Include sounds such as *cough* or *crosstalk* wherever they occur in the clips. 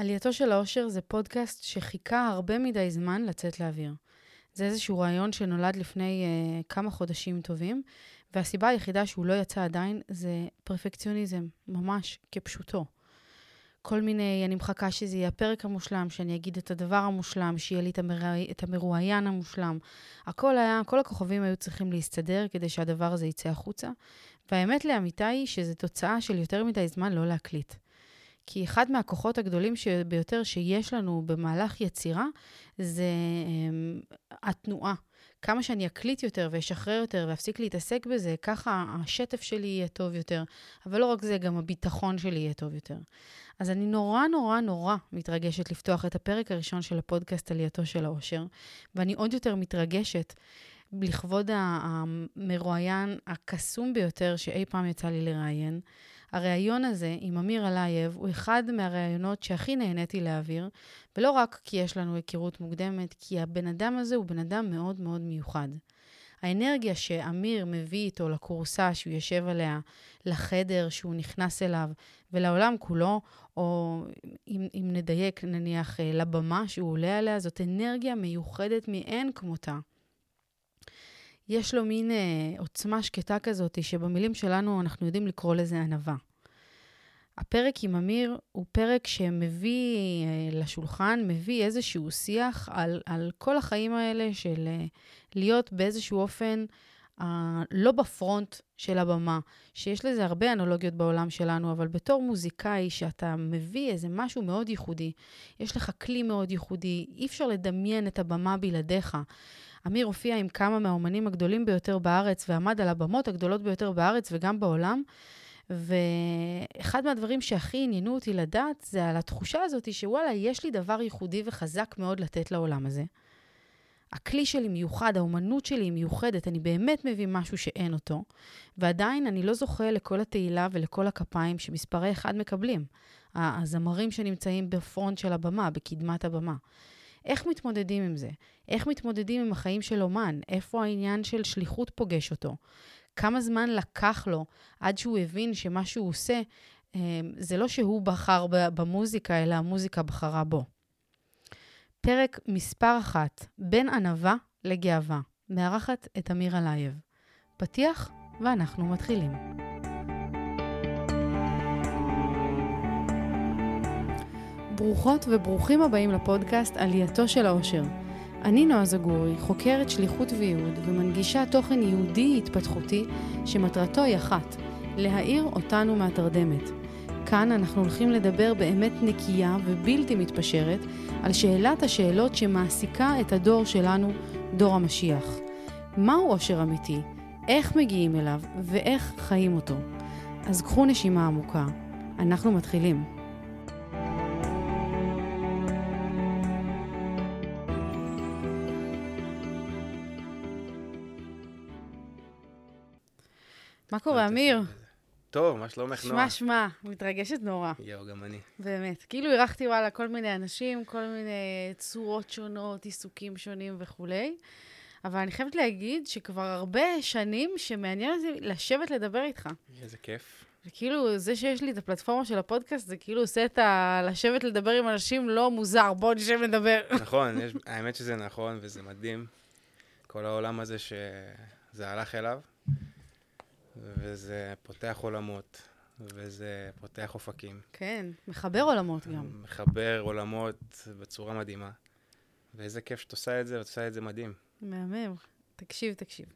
עלייתו של האושר זה פודקאסט שחיכה הרבה מדי זמן לצאת לאוויר. זה איזשהו רעיון שנולד לפני uh, כמה חודשים טובים, והסיבה היחידה שהוא לא יצא עדיין זה פרפקציוניזם, ממש כפשוטו. כל מיני, אני מחכה שזה יהיה הפרק המושלם, שאני אגיד את הדבר המושלם, שיהיה לי את, המר... את המרואיין המושלם. הכל היה, כל הכוכבים היו צריכים להסתדר כדי שהדבר הזה יצא החוצה. והאמת לאמיתה היא שזו תוצאה של יותר מדי זמן לא להקליט. כי אחד מהכוחות הגדולים ביותר שיש לנו במהלך יצירה זה אמ, התנועה. כמה שאני אקליט יותר ואשחרר יותר ואפסיק להתעסק בזה, ככה השטף שלי יהיה טוב יותר. אבל לא רק זה, גם הביטחון שלי יהיה טוב יותר. אז אני נורא נורא נורא מתרגשת לפתוח את הפרק הראשון של הפודקאסט עלייתו של האושר, ואני עוד יותר מתרגשת לכבוד המרואיין הקסום ביותר שאי פעם יצא לי לראיין. הריאיון הזה עם אמיר אלייב הוא אחד מהראיונות שהכי נהניתי להעביר, ולא רק כי יש לנו היכרות מוקדמת, כי הבן אדם הזה הוא בן אדם מאוד מאוד מיוחד. האנרגיה שאמיר מביא איתו לכורסה שהוא יושב עליה, לחדר שהוא נכנס אליו ולעולם כולו, או אם, אם נדייק, נניח אה, לבמה שהוא עולה עליה, זאת אנרגיה מיוחדת מאין כמותה. יש לו מין אה, עוצמה שקטה כזאת, שבמילים שלנו אנחנו יודעים לקרוא לזה ענווה. הפרק עם אמיר הוא פרק שמביא אה, לשולחן, מביא איזשהו שיח על, על כל החיים האלה של אה, להיות באיזשהו אופן אה, לא בפרונט של הבמה, שיש לזה הרבה אנלוגיות בעולם שלנו, אבל בתור מוזיקאי שאתה מביא איזה משהו מאוד ייחודי, יש לך כלי מאוד ייחודי, אי אפשר לדמיין את הבמה בלעדיך. אמיר הופיע עם כמה מהאומנים הגדולים ביותר בארץ ועמד על הבמות הגדולות ביותר בארץ וגם בעולם. ואחד מהדברים שהכי עניינו אותי לדעת זה על התחושה הזאת שוואלה, יש לי דבר ייחודי וחזק מאוד לתת לעולם הזה. הכלי שלי מיוחד, האומנות שלי היא מיוחדת, אני באמת מביא משהו שאין אותו, ועדיין אני לא זוכה לכל התהילה ולכל הכפיים שמספרי אחד מקבלים. הזמרים שנמצאים בפרונט של הבמה, בקדמת הבמה. איך מתמודדים עם זה? איך מתמודדים עם החיים של אומן? איפה העניין של שליחות פוגש אותו? כמה זמן לקח לו עד שהוא הבין שמה שהוא עושה, אה, זה לא שהוא בחר במוזיקה, אלא המוזיקה בחרה בו. פרק מספר אחת, בין ענווה לגאווה, מארחת את אמיר אלייב. פתיח, ואנחנו מתחילים. ברוכות וברוכים הבאים לפודקאסט עלייתו של האושר. אני נועה זגורי, חוקרת שליחות וייעוד ומנגישה תוכן יהודי התפתחותי שמטרתו היא אחת, להאיר אותנו מהתרדמת. כאן אנחנו הולכים לדבר באמת נקייה ובלתי מתפשרת על שאלת השאלות שמעסיקה את הדור שלנו, דור המשיח. מהו עושר אמיתי? איך מגיעים אליו ואיך חיים אותו? אז קחו נשימה עמוקה. אנחנו מתחילים. מה קורה, אמיר? טוב, מה שלומך, נועה? שמע, שמע, מתרגשת נורא. יואו, גם אני. באמת. כאילו אירחתי, וואלה, כל מיני אנשים, כל מיני צורות שונות, עיסוקים שונים וכולי. אבל אני חייבת להגיד שכבר הרבה שנים שמעניין אותי לשבת לדבר איתך. איזה כיף. וכאילו, זה שיש לי את הפלטפורמה של הפודקאסט, זה כאילו עושה את ה... לשבת לדבר עם אנשים לא מוזר, בוא נשב לדבר. *laughs* נכון, יש... האמת שזה נכון וזה מדהים. כל העולם הזה שזה הלך אליו. וזה פותח עולמות, וזה פותח אופקים. כן, מחבר עולמות גם. מחבר עולמות בצורה מדהימה. ואיזה כיף שאת עושה את זה, ואת עושה את זה מדהים. מהמם. תקשיב, תקשיב.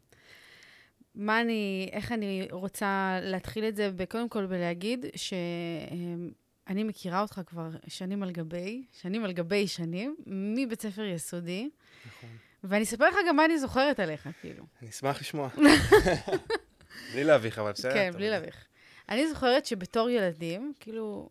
מה אני, איך אני רוצה להתחיל את זה, קודם כל בלהגיד שאני מכירה אותך כבר שנים על גבי, שנים על גבי שנים, מבית ספר יסודי. נכון. ואני אספר לך גם מה אני זוכרת עליך, כאילו. אני אשמח לשמוע. *laughs* בלי להביך, אבל בסדר. כן, בלי להביך. אני זוכרת שבתור ילדים, כאילו,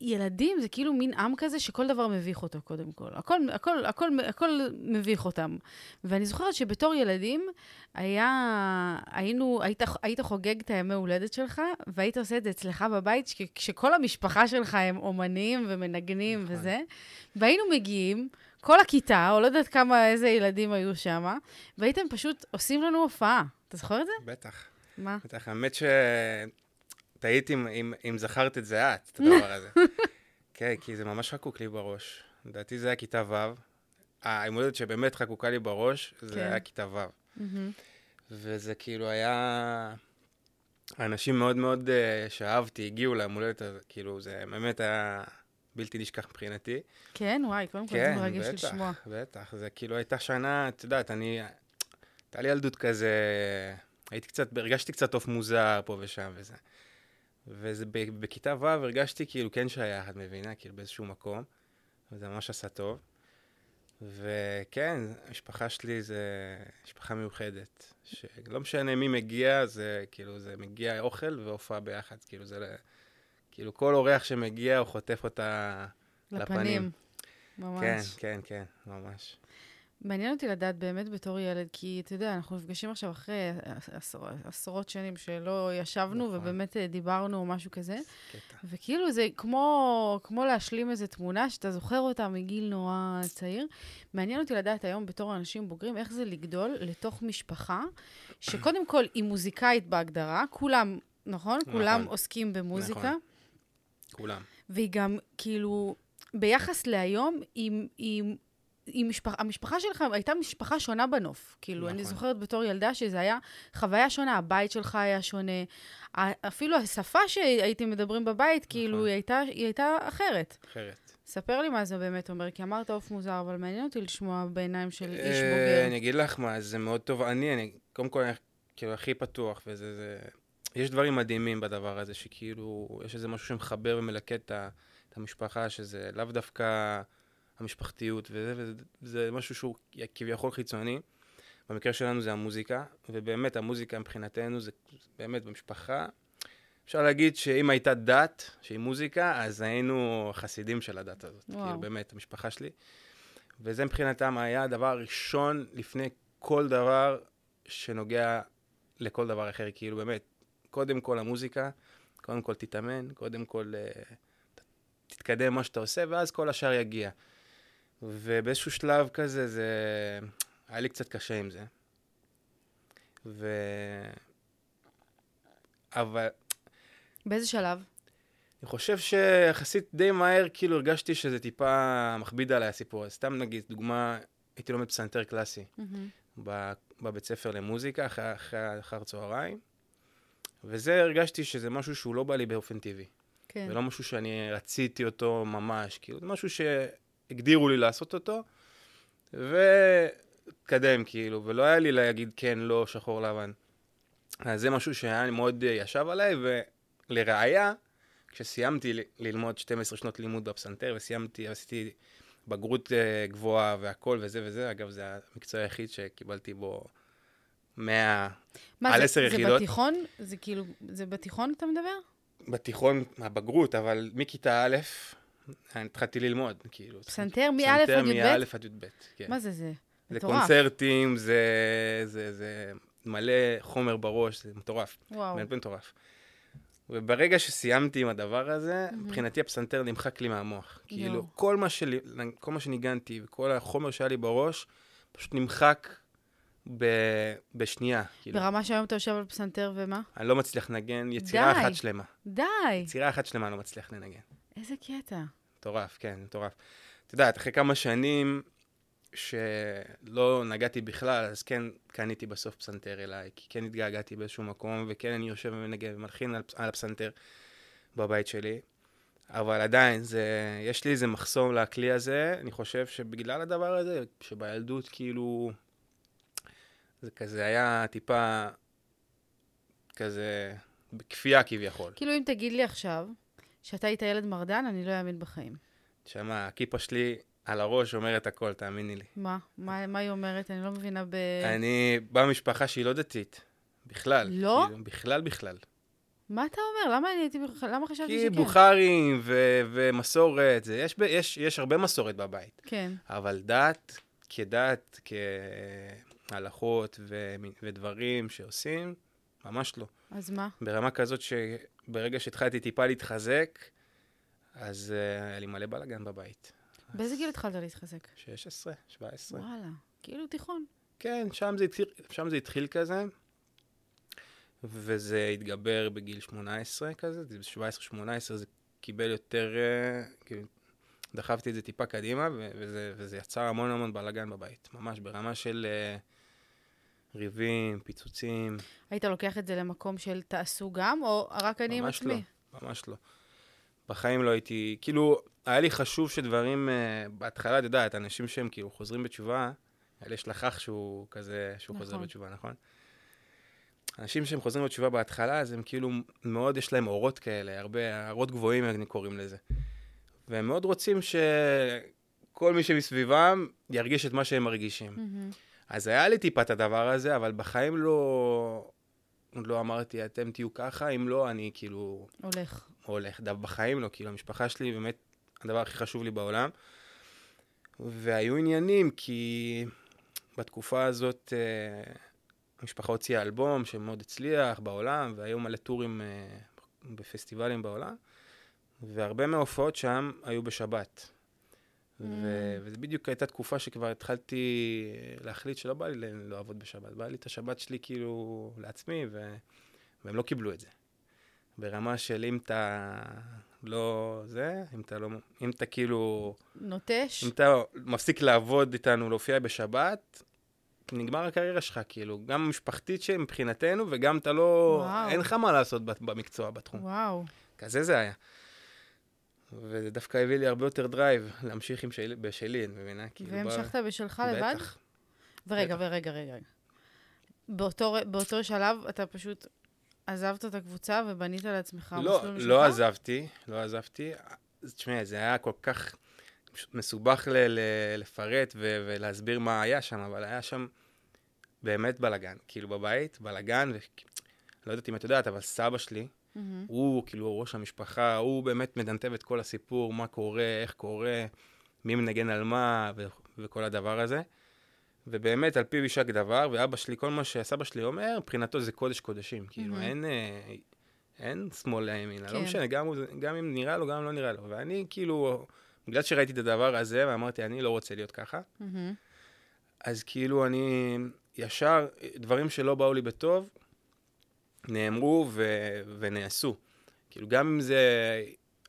ילדים זה כאילו מין עם כזה שכל דבר מביך אותו, קודם כל. הכל, הכל, הכל, הכל מביך אותם. ואני זוכרת שבתור ילדים, היה, היינו, היית, היית חוגג את הימי הולדת שלך, והיית עושה את זה אצלך בבית, כשכל המשפחה שלך הם אומנים ומנגנים נכון. וזה, והיינו מגיעים, כל הכיתה, או לא יודעת כמה, איזה ילדים היו שם, והייתם פשוט עושים לנו הופעה. אתה זוכר את זה? בטח. מה? בטח, האמת ש... תהיתי אם, אם, אם זכרת את זה את, את הדבר הזה. *laughs* כן, כי זה ממש חקוק לי בראש. לדעתי זה היה כיתה ו'. הולדת שבאמת חקוקה לי בראש, זה כן. היה כיתה ו'. וזה כאילו היה... אנשים מאוד מאוד uh, שאהבתי, הגיעו הזה, כאילו, זה באמת היה בלתי נשכח מבחינתי. כן, וואי, קודם כל זה כן, מרגש בטח, לשמוע. בטח. זה כאילו הייתה שנה, את יודעת, אני... הייתה לי ילדות כזה... הייתי קצת, הרגשתי קצת עוף מוזר פה ושם וזה. וזה בכיתה ו' הרגשתי כאילו כן שייך, את מבינה? כאילו באיזשהו מקום. וזה ממש עשה טוב. וכן, המשפחה שלי זה משפחה מיוחדת. שלא משנה מי מגיע, זה כאילו, זה מגיע אוכל והופעה ביחד. כאילו, זה... כאילו, כל אורח שמגיע, הוא חוטף אותה לפנים. לפנים. ממש. כן, כן, כן, ממש. מעניין אותי לדעת באמת בתור ילד, כי אתה יודע, אנחנו נפגשים עכשיו אחרי עשור, עשרות שנים שלא ישבנו נכון. ובאמת אה, דיברנו או משהו כזה, קטע. וכאילו זה כמו, כמו להשלים איזו תמונה שאתה זוכר אותה מגיל נורא צעיר. מעניין אותי לדעת היום בתור אנשים בוגרים, איך זה לגדול לתוך משפחה, שקודם כל היא מוזיקאית בהגדרה, כולם, נכון? נכון. כולם עוסקים במוזיקה. נכון. כולם. והיא גם, כאילו, ביחס להיום, היא, היא, היא משפחה, המשפחה שלך הייתה משפחה שונה בנוף. כאילו, נכון. אני. זוכרת בתור ילדה שזה היה חוויה שונה, הבית שלך היה שונה. אפילו השפה שהייתם מדברים בבית, כאילו, נכון. היא הייתה, היא הייתה אחרת. אחרת. ספר לי מה זה באמת אומר, כי אמרת עוף מוזר, אבל מעניין אותי לשמוע בעיניים של איש אה, בוגר. אני אגיד לך מה, זה מאוד טוב. אני, אני, קודם כל, כאילו הכי פתוח, וזה, זה... יש דברים מדהימים בדבר הזה, שכאילו, יש איזה משהו שמחבר ה- את המשפחה, שזה לאו דווקא המשפחתיות, וזה, וזה זה משהו שהוא כביכול חיצוני. במקרה שלנו זה המוזיקה, ובאמת המוזיקה מבחינתנו זה באמת במשפחה. אפשר להגיד שאם הייתה דת שהיא מוזיקה, אז היינו חסידים של הדת הזאת. וואו. כאילו, באמת, המשפחה שלי. וזה מבחינתם היה הדבר הראשון לפני כל דבר שנוגע לכל דבר אחר. כאילו, באמת, קודם כל המוזיקה, קודם כל תתאמן, קודם כל אה, תתקדם מה שאתה עושה, ואז כל השאר יגיע. ובאיזשהו שלב כזה, זה... היה לי קצת קשה עם זה. ו... אבל באיזה שלב? אני חושב שיחסית די מהר, כאילו הרגשתי שזה טיפה מכביד עליי הסיפור הזה. סתם נגיד, דוגמה, הייתי לומד פסנתר קלאסי. ב- בבית ספר למוזיקה, אחרי, אחרי, אחר צהריים, וזה הרגשתי שזה משהו שהוא לא בא לי באופן טבעי. כן. ולא משהו שאני רציתי אותו ממש, כאילו, זה משהו שהגדירו לי לעשות אותו, והתקדם, כאילו, ולא היה לי להגיד כן, לא, שחור לבן. אז זה משהו שהיה מאוד ישב עליי, ולראיה, כשסיימתי ל- ללמוד 12 שנות לימוד בפסנתר, וסיימתי, עשיתי בגרות אה, גבוהה והכל וזה וזה, אגב, זה המקצוע היחיד שקיבלתי בו 100 מה על זה- עשר זה יחידות. בתיכון? זה כאילו, זה בתיכון אתה מדבר? בתיכון, הבגרות, אבל מכיתה א', התחלתי ללמוד, כאילו. פסנתר מא' פסנתר עד י"ב? מא' עד י"ב, כן. מה זה זה? זה מטורף. קונצרטים, זה, זה, זה מלא חומר בראש, זה מטורף. וואו. באמת מטורף. וברגע שסיימתי עם הדבר הזה, מבחינתי הפסנתר נמחק לי מהמוח. כאילו. כל מה, שלי, כל מה שניגנתי וכל החומר שהיה לי בראש, פשוט נמחק ב, בשנייה. כאילו, ברמה שהיום אתה יושב על פסנתר ומה? אני לא מצליח לנגן יצירה די. אחת שלמה. די, יצירה אחת שלמה אני לא מצליח לנגן. איזה קטע. מטורף, כן, מטורף. את יודעת, אחרי כמה שנים שלא נגעתי בכלל, אז כן קניתי בסוף פסנתר אליי, כי כן התגעגעתי באיזשהו מקום, וכן אני יושב ומנגן ומלחין על, על הפסנתר בבית שלי. אבל עדיין, זה, יש לי איזה מחסום לכלי הזה, אני חושב שבגלל הדבר הזה, שבילדות כאילו, זה כזה היה טיפה כזה בכפייה כביכול. כאילו, אם תגיד לי עכשיו שאתה היית ילד מרדן, אני לא אאמין בחיים. שמע, הכיפה שלי על הראש אומרת הכל, תאמיני לי. מה? מה, מה היא אומרת? אני לא מבינה ב... אני בא ממשפחה שהיא לא דתית, בכלל. לא? כאילו, בכלל, בכלל. מה אתה אומר? למה אני הייתי... למה חשבתי כי שכן? בוכרים ו- ומסורת, זה, יש, ב- יש, יש הרבה מסורת בבית. כן. אבל דת, כדת, כהלכות ו- ודברים שעושים, ממש לא. אז מה? ברמה כזאת שברגע שהתחלתי טיפה להתחזק, אז uh, היה לי מלא בלאגן בבית. באיזה גיל התחלת להתחזק? 16, 17. וואלה, כאילו תיכון. כן, שם זה התחיל, שם זה התחיל כזה, וזה התגבר בגיל 18 כזה, זה 17-18, זה קיבל יותר, אה, כאילו, דחפתי את זה טיפה קדימה, וזה, וזה יצר המון המון בלאגן בבית. ממש ברמה של אה, ריבים, פיצוצים. היית לוקח את זה למקום של תעשו גם, או רק אני עם ממש עצמי? לא, ממש לא. בחיים לא הייתי, כאילו, היה לי חשוב שדברים, uh, בהתחלה, את יודעת, אנשים שהם כאילו חוזרים בתשובה, היה לי שכח שהוא כזה, שהוא חוזר נכון. בתשובה, נכון? אנשים שהם חוזרים בתשובה בהתחלה, אז הם כאילו מאוד, יש להם אורות כאלה, הרבה, אורות גבוהים, הם קוראים לזה. והם מאוד רוצים שכל מי שמסביבם ירגיש את מה שהם מרגישים. מהמם. אז היה לי טיפה את הדבר הזה, אבל בחיים לא, לא אמרתי, אתם תהיו ככה, אם לא, אני כאילו הולך. הולך. דו בחיים לא, כאילו, המשפחה שלי באמת הדבר הכי חשוב לי בעולם. והיו עניינים, כי בתקופה הזאת אה, המשפחה הוציאה אלבום שמאוד הצליח בעולם, והיו מלא טורים אה, בפסטיבלים בעולם, והרבה מההופעות שם היו בשבת. ו- וזו בדיוק הייתה תקופה שכבר התחלתי להחליט שלא בא לי לעבוד בשבת, בא לי את השבת שלי כאילו לעצמי, ו- והם לא קיבלו את זה. ברמה של אם אתה לא זה, אם אתה לא, אם אתה כאילו, נוטש? אם אתה מפסיק לעבוד איתנו, להופיע בשבת, נגמר הקריירה שלך, כאילו, גם משפחתית שמבחינתנו, וגם אתה לא, וואו. אין לך מה לעשות במקצוע, בתחום. וואו. כזה זה היה. וזה דווקא הביא לי הרבה יותר drive להמשיך עם שלי, בשלי, את מבינה? כאילו, בא- והמשכת בשלך לבד? בטח. ורגע, בטח. ורגע, רגע. באותו, באותו שלב אתה פשוט עזבת את הקבוצה ובנית לעצמך לא, מסלול משלך? לא עזבתי, לא עזבתי. אז תשמעי, זה היה כל כך מסובך ל- ל- לפרט ו- ולהסביר מה היה שם, אבל היה שם באמת בלאגן. כאילו בבית, בלאגן, ו... לא יודעת אם את יודעת, אבל סבא שלי, מהמם. הוא כאילו ראש המשפחה, הוא באמת מדנטב את כל הסיפור, מה קורה, איך קורה, מי מנגן על מה ו- וכל הדבר הזה. ובאמת, על פיו יישק דבר, ואבא שלי, כל מה שסבא שלי אומר, מבחינתו זה קודש קודשים. כאילו, מהמם. אין, אה, אין שמאל לימין, כן. לא משנה, גם, גם אם נראה לו, גם אם לא נראה לו. ואני כאילו, בגלל שראיתי את הדבר הזה, ואמרתי, אני לא רוצה להיות ככה, מהמם. אז כאילו אני ישר, דברים שלא באו לי בטוב, נאמרו ו- ונעשו. כאילו, גם אם זה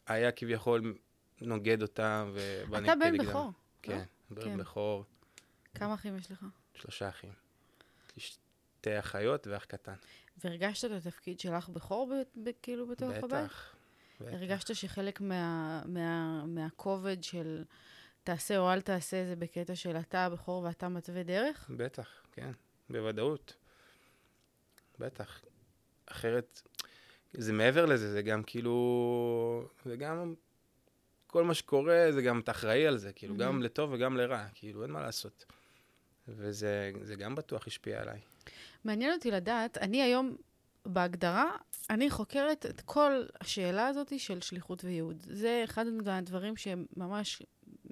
היה כביכול נוגד אותם ובא אתה בן. בכור. כן, כן. בן בכור, כמה אחים יש לך? שלושה אחים. שתי אחיות ואח קטן. והרגשת את התפקיד שלך בכור, ב- ב- כאילו, בתוך הבית? בטח. בטח. הרגשת שחלק מה, מה, מהכובד של תעשה או אל תעשה זה בקטע של אתה הבכור ואתה מתווה דרך? בטח, כן, בוודאות. בטח. אחרת, זה מעבר לזה, זה גם כאילו, זה גם, כל מה שקורה, זה גם, אתה אחראי על זה, כאילו, Mhm. גם לטוב וגם לרע, כאילו, אין מה לעשות. וזה זה גם בטוח השפיע עליי. מעניין אותי לדעת, אני היום, בהגדרה, אני חוקרת את כל השאלה הזאת של שליחות וייעוד. זה אחד הדברים שממש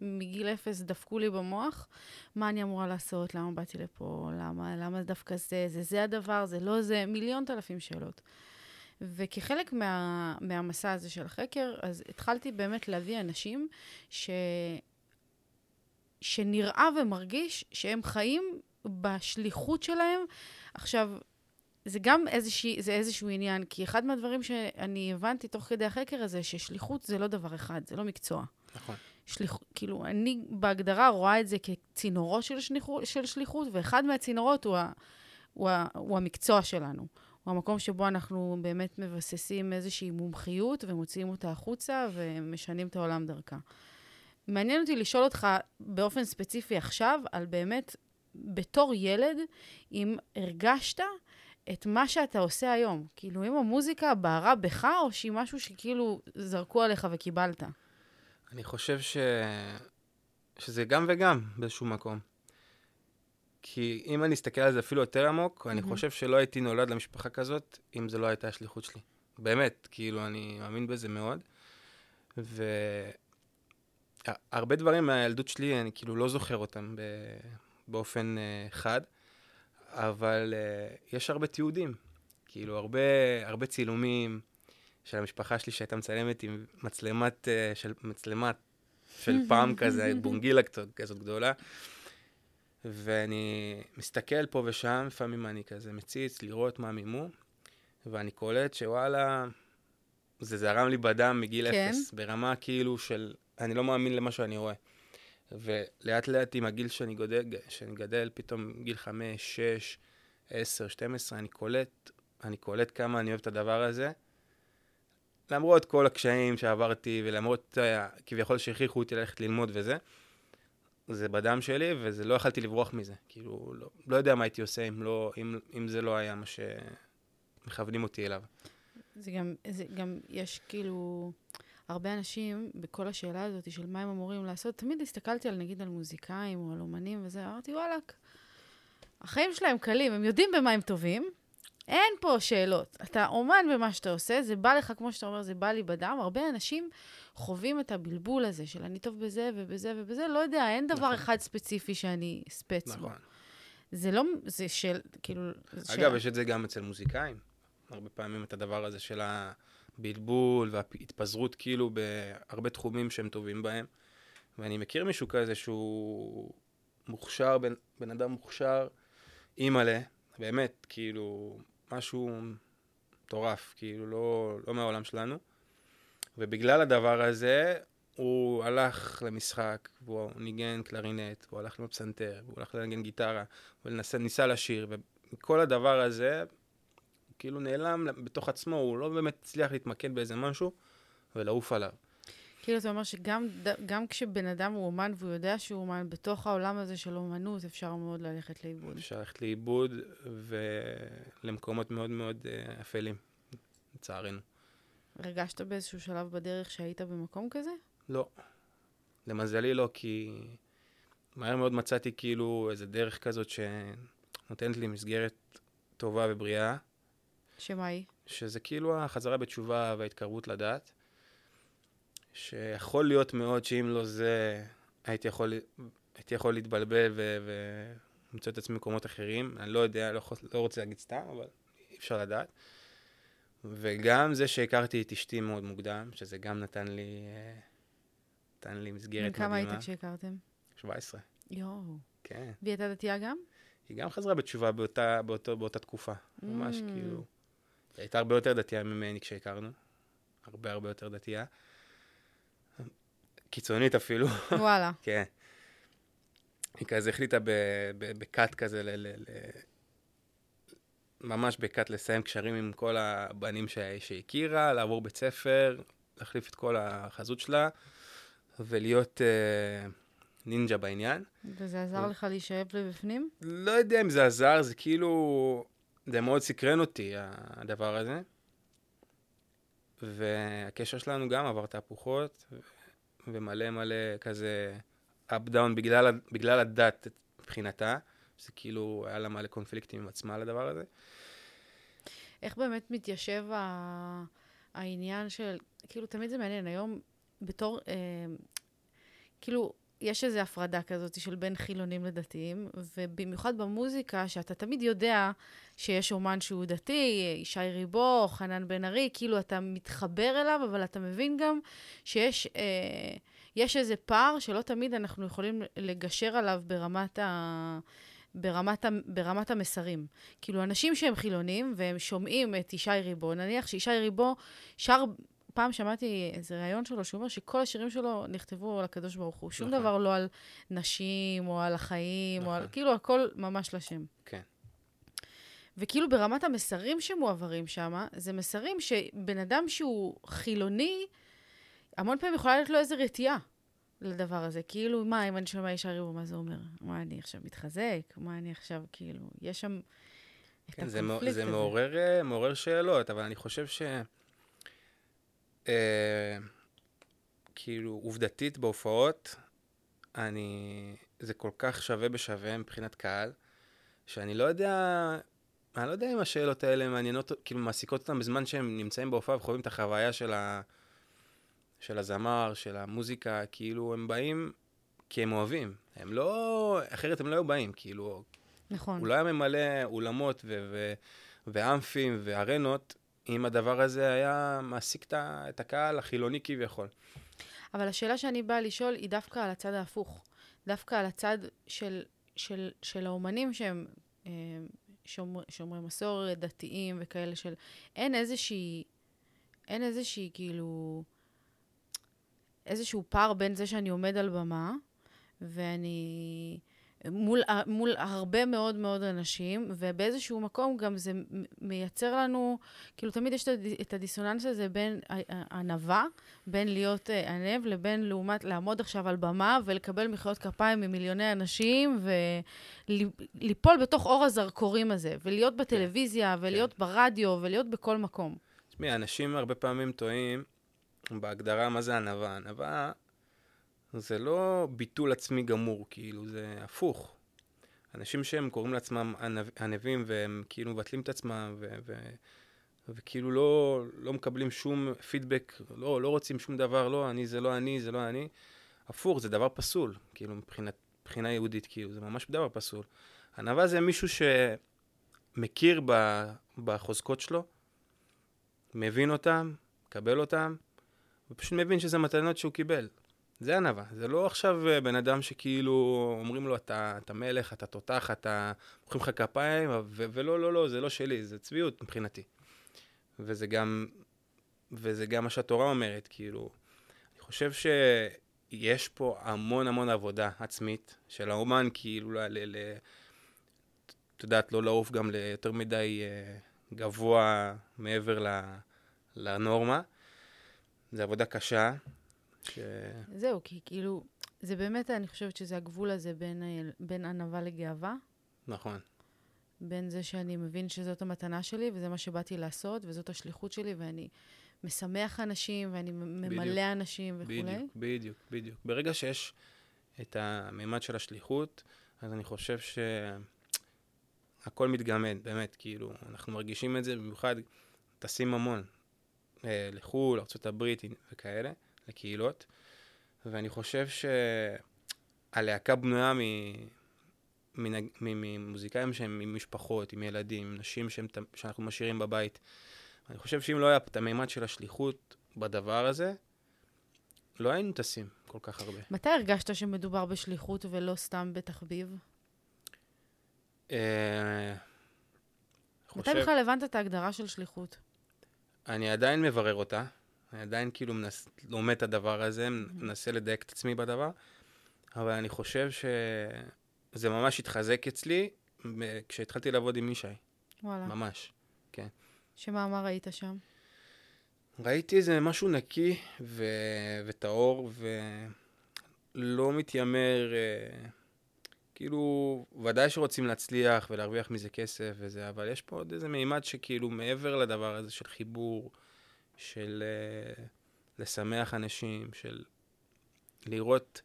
מגיל אפס דפקו לי במוח. מה אני אמורה לעשות? למה באתי לפה? למה, למה דווקא זה? זה זה הדבר? זה לא זה? מיליון אלפים שאלות. וכחלק מה, מהמסע הזה של החקר, אז התחלתי באמת להביא אנשים ש... שנראה ומרגיש שהם חיים בשליחות שלהם. עכשיו, זה גם איזושהי, זה איזשהו עניין, כי אחד מהדברים שאני הבנתי תוך כדי החקר הזה, ששליחות זה לא דבר אחד, זה לא מקצוע. נכון. שליח, כאילו, אני בהגדרה רואה את זה כצינורות של, שליחו, של שליחות, ואחד מהצינורות הוא, ה, הוא, ה, הוא המקצוע שלנו. הוא המקום שבו אנחנו באמת מבססים איזושהי מומחיות ומוציאים אותה החוצה ומשנים את העולם דרכה. מעניין אותי לשאול אותך באופן ספציפי עכשיו, על באמת, בתור ילד, אם הרגשת את מה שאתה עושה היום. כאילו, אם המוזיקה בערה בך, או שהיא משהו שכאילו זרקו עליך וקיבלת. אני חושב ש... שזה גם וגם באיזשהו מקום. כי אם אני אסתכל על זה אפילו יותר עמוק, אני מהמם. חושב שלא הייתי נולד למשפחה כזאת, אם זה לא הייתה השליחות שלי. באמת, כאילו, אני מאמין בזה מאוד. והרבה דברים מהילדות שלי, אני כאילו לא זוכר אותם ב... באופן uh, חד, אבל uh, יש הרבה תיעודים. כאילו, הרבה, הרבה צילומים של המשפחה שלי שהייתה מצלמת עם מצלמת, uh, של, מצלמת של *laughs* פעם כזה, בונגילה כזאת- גדולה. ואני מסתכל פה ושם, לפעמים אני כזה מציץ לראות מה מימו, ואני קולט שוואלה, זה זרם לי בדם מגיל כן. אפס, ברמה כאילו של, אני לא מאמין למה שאני רואה. ולאט לאט עם הגיל שאני גודל, שאני גדל, פתאום גיל חמש, שש, עשר, שתים עשרה, אני קולט, אני קולט כמה אני אוהב את הדבר הזה. למרות כל הקשיים שעברתי, ולמרות uh, כביכול שהכריחו אותי ללכת ללמוד וזה, זה בדם שלי, וזה לא יכלתי לברוח מזה. כאילו, לא, לא יודע מה הייתי עושה אם, לא, אם, אם זה לא היה מה שמכוונים אותי אליו. זה גם, זה גם, יש כאילו, הרבה אנשים בכל השאלה הזאת של מה הם אמורים לעשות, תמיד הסתכלתי על נגיד על מוזיקאים או על אומנים וזה, אמרתי, וואלכ, החיים שלהם קלים, הם יודעים במה הם טובים, אין פה שאלות. אתה אומן במה שאתה עושה, זה בא לך, כמו שאתה אומר, זה בא לי בדם. הרבה אנשים חווים את הבלבול הזה של אני טוב בזה ובזה ובזה, לא יודע, אין דבר נכון. אחד ספציפי שאני ספץ בו. נכון. זה לא, זה של, כאילו... זה אגב, של... יש את זה גם אצל מוזיקאים. הרבה פעמים את הדבר הזה של הבלבול וההתפזרות כאילו בהרבה תחומים שהם טובים בהם. ואני מכיר מישהו כזה שהוא מוכשר, בן, בן אדם מוכשר, אימא'לה, באמת, כאילו, משהו מטורף, כאילו, לא, לא מהעולם שלנו. ובגלל הדבר הזה, הוא הלך למשחק, והוא ניגן קלרינט, והוא הלך ללמוד פסנתר, והוא הלך לנגן גיטרה, וניסה לשיר, וכל הדבר הזה, הוא כאילו נעלם בתוך עצמו, הוא לא באמת הצליח להתמקד באיזה משהו, ולעוף עליו. כאילו, אתה אומר שגם כשבן אדם הוא אומן והוא יודע שהוא אומן, בתוך העולם הזה של אומנות אפשר מאוד ללכת לאיבוד. אפשר ללכת לאיבוד, ולמקומות מאוד מאוד אה, אפלים, לצערנו. הרגשת באיזשהו שלב בדרך שהיית במקום כזה? לא. למזלי לא, כי מהר מאוד מצאתי כאילו איזה דרך כזאת שנותנת לי מסגרת טובה ובריאה, שמה היא? שזה כאילו החזרה בתשובה וההתקרבות לדת, שיכול להיות מאוד שאם לא זה, הייתי יכול, הייתי יכול להתבלבל ולמצוא את עצמי במקומות אחרים. אני לא יודע, לא, יכול- לא רוצה להגיד סתם, אבל אי אפשר לדעת. וגם זה שהכרתי את אשתי מאוד מוקדם, שזה גם נתן לי, אה, נתן לי מסגרת מדהימה. כמה היית כשהכרתם? 17, יואו. כן. והיא הייתה דתייה גם? היא גם חזרה בתשובה באותה, באותו, באותה תקופה. ממש Mm. כאילו... היא הייתה הרבה יותר דתייה ממני כשהכרנו. הרבה הרבה יותר דתייה. קיצונית אפילו, וואלה. *laughs* כן. היא כזה החליטה בקאט כזה, ל- ל- ל- ממש בקאט לסיים קשרים עם כל הבנים שהכירה, לעבור בית ספר, להחליף את כל החזות שלה, ולהיות אה, נינג'ה בעניין. וזה עזר לך להישאב לבפנים? לא יודע אם זה עזר, זה כאילו... זה מאוד סקרן אותי, הדבר הזה. והקשר שלנו גם עבר תהפוכות, ו- ומלא מלא כזה up down בגלל, בגלל הדת מבחינתה, שזה כאילו היה לה מלא קונפליקטים עם עצמה על הדבר הזה. איך באמת מתיישב ה... העניין של, כאילו, תמיד זה מעניין, היום בתור, אה, כאילו, יש איזו הפרדה כזאת של בין חילונים לדתיים, ובמיוחד במוזיקה, שאתה תמיד יודע שיש אומן שהוא דתי, ישי ריבו, חנן בן ארי, כאילו אתה מתחבר אליו, אבל אתה מבין גם שיש אה, יש איזה פער שלא תמיד אנחנו יכולים לגשר עליו ברמת ה... ברמת, ה, ברמת המסרים. כאילו, אנשים שהם חילונים והם שומעים את ישי ריבו, נניח שישי ריבו שר, פעם שמעתי איזה ראיון שלו, שהוא אומר שכל השירים שלו נכתבו על הקדוש ברוך הוא. שום נכון. דבר לא על נשים, או על החיים, או על... נכון. כאילו, הכל ממש לשם. כן. וכאילו ברמת המסרים שמועברים שם, זה מסרים שבן אדם שהוא חילוני, המון פעמים יכולה להיות לו איזו רתיעה לדבר הזה. כאילו, מה, אם אני שומע ישר ריבו, מה זה אומר? מה, אני עכשיו מתחזק? מה אני עכשיו, כאילו, יש שם כן, זה, מע- הקונפליקט זה. מעורר, אה, מעורר שאלות, אבל אני חושב ש... אה, כאילו, עובדתית בהופעות, אני... זה כל כך שווה בשווה מבחינת קהל, שאני לא יודע... אני לא יודע אם השאלות האלה מעניינות, כאילו מעסיקות אותם בזמן שהם נמצאים בהופעה וחווים את החוויה של, ה... של הזמר, של המוזיקה, כאילו הם באים כי הם אוהבים. הם לא... אחרת הם לא היו באים, כאילו, נכון. הוא לא היה ממלא אולמות ו- ו- ואמפים וארנות, אם הדבר הזה היה מעסיק את הקהל החילוני כביכול. אבל השאלה שאני באה לשאול היא דווקא על הצד ההפוך. דווקא על הצד של, של, של האומנים שהם אה, שומר, שומרי מסורת, דתיים וכאלה של... אין איזושהי אין איזושהי, כאילו, איזשהו פער בין זה שאני עומד על במה, ואני... מול, מול הרבה מאוד מאוד אנשים, ובאיזשהו מקום גם זה מייצר לנו, כאילו תמיד יש את הדיסוננס הזה בין ענווה, בין להיות אה, ענב, לבין לעומת לעמוד עכשיו על במה ולקבל מחיאות כפיים ממיליוני אנשים, וליפול בתוך אור הזרקורים הזה, ולהיות כן, בטלוויזיה, ולהיות כן. ברדיו, ולהיות בכל מקום. תשמעי, אנשים הרבה פעמים טועים בהגדרה מה זה ענווה. ענווה זה לא ביטול עצמי גמור, כאילו, זה הפוך. אנשים שהם קוראים לעצמם ענבים והם כאילו מבטלים את עצמם ו- ו- וכאילו לא, לא מקבלים שום פידבק, לא, לא רוצים שום דבר, לא, אני זה לא אני, זה לא אני. הפוך, זה דבר פסול, כאילו, מבחינת, מבחינה יהודית, כאילו, זה ממש דבר פסול. ענווה זה מישהו שמכיר ב, בחוזקות שלו, מבין אותם, מקבל אותם, ופשוט מבין שזה מתנות שהוא קיבל. זה ענווה, זה לא עכשיו אה, בן אדם שכאילו אומרים לו, אתה, אתה מלך, אתה תותח, אתה... מוחאים לך כפיים, ו- ולא, לא, לא, זה לא שלי, זה צביעות מבחינתי. וזה גם, וזה גם מה שהתורה אומרת, כאילו, אני חושב שיש פה המון המון עבודה עצמית של האומן, כאילו, ל... ל, ל את יודעת, לא לעוף גם ליותר מדי uh, גבוה מעבר ל, לנורמה. זו עבודה קשה, ש... זהו, כי כאילו, זה באמת, אני חושבת שזה הגבול הזה בין, בין ענווה לגאווה. נכון. בין זה שאני מבין שזאת המתנה שלי, וזה מה שבאתי לעשות, וזאת השליחות שלי, ואני משמח אנשים, ואני ממלא בדיוק, אנשים וכולי. בדיוק, בדיוק, בדיוק. ברגע שיש את הממד של השליחות, אז אני חושב שהכל מתגמד, באמת, כאילו, אנחנו מרגישים את זה, במיוחד טסים המון אה, לחו"ל, ארה"ב וכאלה. לקהילות, ואני חושב שהלהקה בנויה ממוזיקאים שהם עם משפחות, עם ילדים, עם נשים שהם, שאנחנו משאירים בבית. אני חושב שאם לא היה את המימד של השליחות בדבר הזה, לא היינו טסים כל כך הרבה. מתי הרגשת שמדובר בשליחות ולא סתם בתחביב? אה, מתי בכלל הבנת את ההגדרה של שליחות? אני עדיין מברר אותה. אני עדיין כאילו מנס, לומד את הדבר הזה, מנסה לדייק את עצמי בדבר, אבל אני חושב שזה ממש התחזק אצלי כשהתחלתי לעבוד עם ישי. וואלה. ממש, כן. שמה, מה ראית שם? ראיתי איזה משהו נקי ו... וטהור, ולא מתיימר, אה, כאילו, ודאי שרוצים להצליח ולהרוויח מזה כסף וזה, אבל יש פה עוד איזה מימד שכאילו מעבר לדבר הזה של חיבור, של uh, לשמח אנשים, של לראות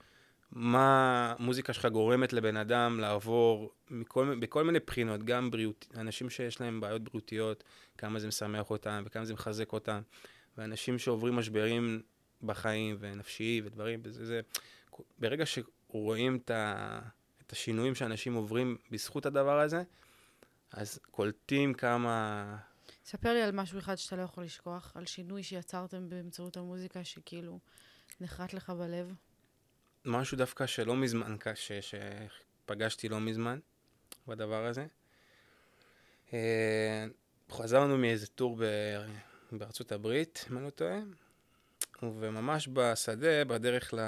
מה המוזיקה שלך גורמת לבן אדם לעבור מכל, בכל מיני בחינות, גם בריאות, אנשים שיש להם בעיות בריאותיות, כמה זה משמח אותם וכמה זה מחזק אותם, ואנשים שעוברים משברים בחיים ונפשיים ודברים, וזה, זה, ברגע שרואים את, ה, את השינויים שאנשים עוברים בזכות הדבר הזה, אז קולטים כמה ספר לי על משהו אחד שאתה לא יכול לשכוח, על שינוי שיצרתם באמצעות המוזיקה, שכאילו נחרט לך בלב. משהו דווקא שלא מזמן, ש, שפגשתי לא מזמן בדבר הזה. אה, חזרנו מאיזה טור ב, בארצות הברית, אם אני לא טועה, וממש בשדה, בדרך, ל,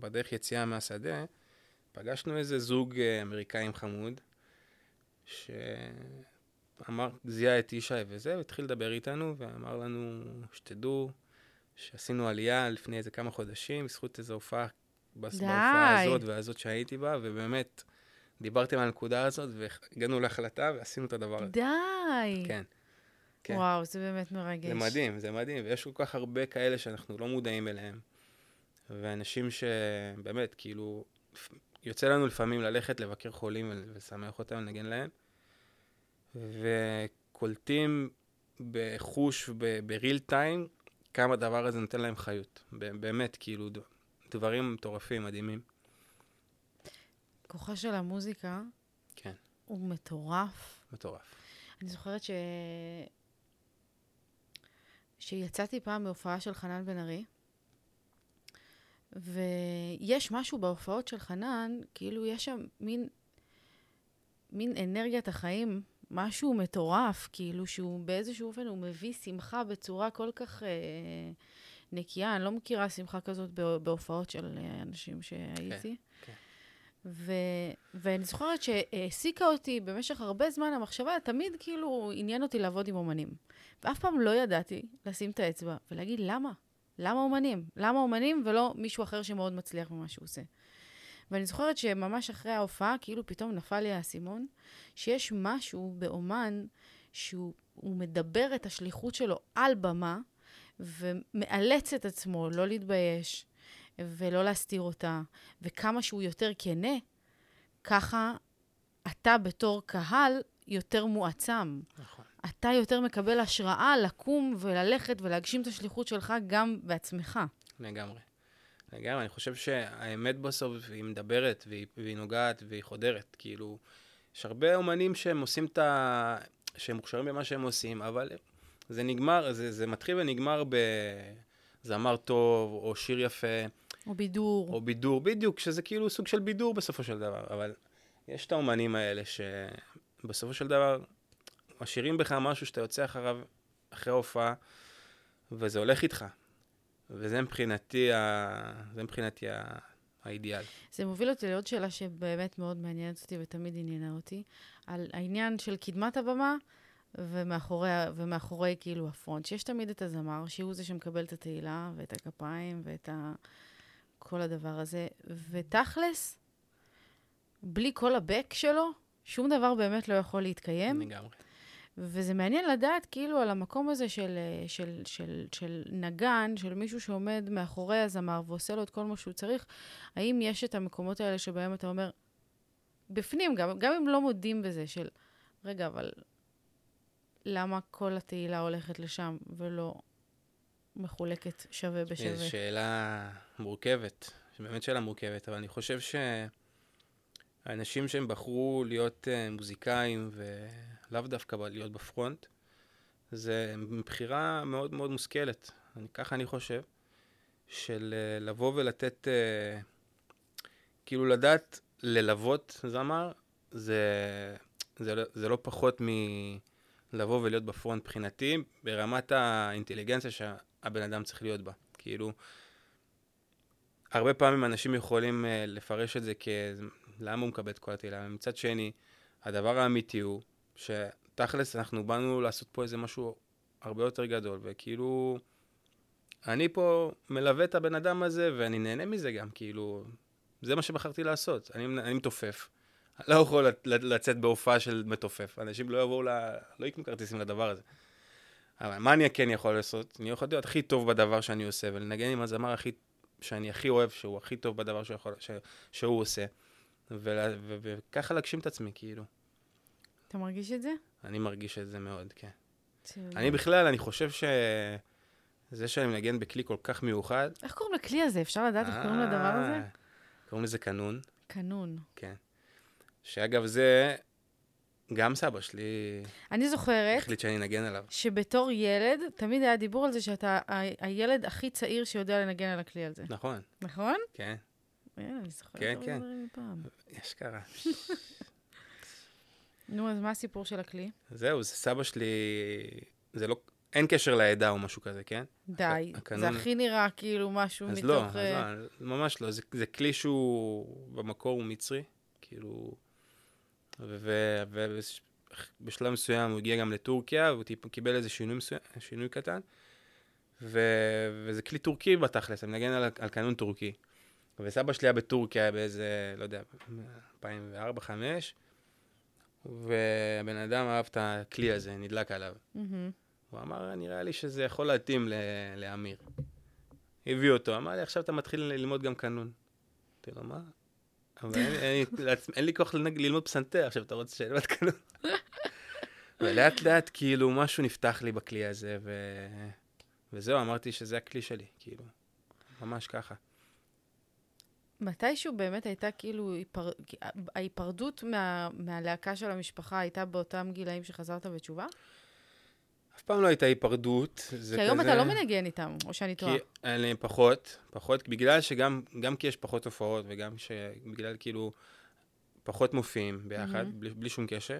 בדרך יציאה מהשדה, פגשנו איזה זוג אה, אמריקאים חמוד, ש... אמר, זיהה את ישי וזה, והתחיל לדבר איתנו, ואמר לנו, שתדעו, שעשינו עלייה לפני איזה כמה חודשים, בזכות איזו הופעה, בהופעה הזאת והזאת שהייתי בה, ובאמת, דיברתם על הנקודה הזאת, והגענו להחלטה ועשינו את הדבר הזה. די. כן. כן. וואו, זה באמת מרגש. זה מדהים, זה מדהים, ויש כל כך הרבה כאלה שאנחנו לא מודעים אליהם. ואנשים שבאמת, כאילו, יוצא לנו לפעמים ללכת לבקר חולים ולשמח אותם, לנגן להם. וקולטים בחוש, בריל טיים, כמה הדבר הזה נותן להם חיות. באמת, כאילו, דברים מטורפים, מדהימים. כוחה של המוזיקה כן. הוא מטורף. מטורף. אני זוכרת ש... שיצאתי פעם מהופעה של חנן בן ארי, ויש משהו בהופעות של חנן, כאילו יש שם מין, מין אנרגיית החיים משהו מטורף, כאילו שהוא באיזשהו אופן, הוא מביא שמחה בצורה כל כך אה, נקייה. אני לא מכירה שמחה כזאת בהופעות של אה, אנשים שהייתי. כן, כן. ו, ואני זוכרת שהעסיקה אותי במשך הרבה זמן המחשבה, תמיד כאילו עניין אותי לעבוד עם אומנים. ואף פעם לא ידעתי לשים את האצבע ולהגיד, למה? למה אומנים? למה אומנים ולא מישהו אחר שמאוד מצליח במה שהוא עושה? ואני זוכרת שממש אחרי ההופעה, כאילו פתאום נפל לי האסימון, שיש משהו באומן שהוא מדבר את השליחות שלו על במה, ומאלץ את עצמו לא להתבייש ולא להסתיר אותה, וכמה שהוא יותר כנה, ככה אתה בתור קהל יותר מועצם. נכון. אתה יותר מקבל השראה לקום וללכת ולהגשים את השליחות שלך גם בעצמך. לגמרי. לגמרי, אני חושב שהאמת בסוף היא מדברת והיא, והיא נוגעת והיא חודרת. כאילו, יש הרבה אומנים שהם עושים את ה... שהם מוכשרים במה שהם עושים, אבל זה נגמר, זה, זה מתחיל ונגמר בזמר טוב, או שיר יפה. או בידור. או בידור, בדיוק, שזה כאילו סוג של בידור בסופו של דבר. אבל יש את האומנים האלה שבסופו של דבר משאירים בך משהו שאתה יוצא אחריו, אחרי ההופעה, וזה הולך איתך. וזה מבחינתי, ה... זה מבחינתי ה... האידיאל. זה מוביל אותי לעוד שאלה שבאמת מאוד מעניינת אותי ותמיד עניינה אותי, על העניין של קדמת הבמה ומאחורי, ומאחורי כאילו הפרונט, שיש תמיד את הזמר, שהוא זה שמקבל את התהילה ואת הכפיים ואת ה... כל הדבר הזה, ותכלס, בלי כל הבק שלו, שום דבר באמת לא יכול להתקיים. לגמרי. וזה מעניין לדעת כאילו על המקום הזה של, אה, של, של, של נגן, של מישהו שעומד מאחורי הזמר ועושה לו את כל מה שהוא צריך, האם יש את המקומות האלה שבהם אתה אומר, בפנים, גם, גם אם לא מודים בזה, של, רגע, אבל למה כל התהילה הולכת לשם ולא מחולקת שווה בשווה? זו שאלה מורכבת, באמת שאלה מורכבת, אבל אני חושב שהאנשים שהם בחרו להיות uh, מוזיקאים ו... לאו דווקא להיות בפרונט, זה בחירה מאוד מאוד מושכלת. אני, ככה אני חושב, של uh, לבוא ולתת, uh, כאילו לדעת ללוות זמר, זה, זה, זה לא פחות מלבוא ולהיות בפרונט מבחינתי, ברמת האינטליגנציה שהבן אדם צריך להיות בה. כאילו, הרבה פעמים אנשים יכולים uh, לפרש את זה כ... למה הוא מקבל את כל התהילה? מצד שני, הדבר האמיתי הוא שתכלס אנחנו באנו לעשות פה איזה משהו הרבה יותר גדול, וכאילו, אני פה מלווה את הבן אדם הזה, ואני נהנה מזה גם, כאילו, זה מה שבחרתי לעשות. אני, אני מתופף. אני לא יכול לצאת בהופעה של מתופף. אנשים לא יבואו, ל... לא יקנו כרטיסים לדבר הזה. אבל מה אני כן יכול לעשות? אני יכול להיות הכי טוב בדבר שאני עושה, ולנגן עם הזמר הכי, שאני הכי אוהב, שהוא הכי טוב בדבר שהוא, יכול, ש, שהוא עושה. וככה להגשים את עצמי, כאילו. אתה מרגיש את זה? אני מרגיש את זה מאוד, כן. אני בכלל, אני חושב ש... זה שאני מנגן בכלי כל כך מיוחד... איך קוראים לכלי הזה? אפשר לדעת איך קוראים לדבר הזה? אה, קוראים לזה קנון. קנון. כן. שאגב, זה גם סבא שלי... אני זוכרת... החליט שאני אנגן עליו. שבתור ילד, תמיד היה דיבור על זה שאתה הילד הכי צעיר שיודע לנגן על הכלי הזה. נכון. נכון? כן. אני זוכרת כן, כן. יש קרה. *laughs* נו, אז מה הסיפור של הכלי? זהו, זה סבא שלי, זה לא, אין קשר לעדה או משהו כזה, כן? די, הקנון... זה הכי נראה כאילו משהו אז מתוך... לא, אז אה, לא, ממש לא, זה, זה כלי שהוא במקור הוא מצרי, כאילו, ובשלב מסוים הוא הגיע גם לטורקיה, והוא קיבל איזה שינוי, מסוים, שינוי קטן, ו, וזה כלי טורקי בתכלס, אני מנגן על, על קנון טורקי. וסבא שלי היה בטורקיה באיזה, לא יודע, 2004-2005, והבן אדם אהב את הכלי הזה, נדלק עליו. Mm-hmm. הוא אמר, נראה לי שזה יכול להתאים לאמיר. הביא אותו, אמר לי, עכשיו אתה מתחיל ללמוד גם קנון. אמרתי לו, מה? אבל אין, אין, אין, אין לי כוח ללמוד פסנתר, עכשיו אתה רוצה שאלמד קנון? ולאט לאט כאילו משהו נפתח לי בכלי הזה, ו... וזהו, אמרתי שזה הכלי שלי, כאילו, ממש ככה. מתישהו באמת הייתה כאילו, היפר... ההיפרדות מה... מהלהקה של המשפחה הייתה באותם גילאים שחזרת בתשובה? אף פעם לא הייתה היפרדות. כי היום כזה... אתה לא מנגן איתם, או שאני טועה. כי אני פחות, פחות, בגלל שגם גם כי יש פחות הופעות, וגם שבגלל כאילו פחות מופיעים ביחד, mm-hmm. בלי, בלי שום קשר.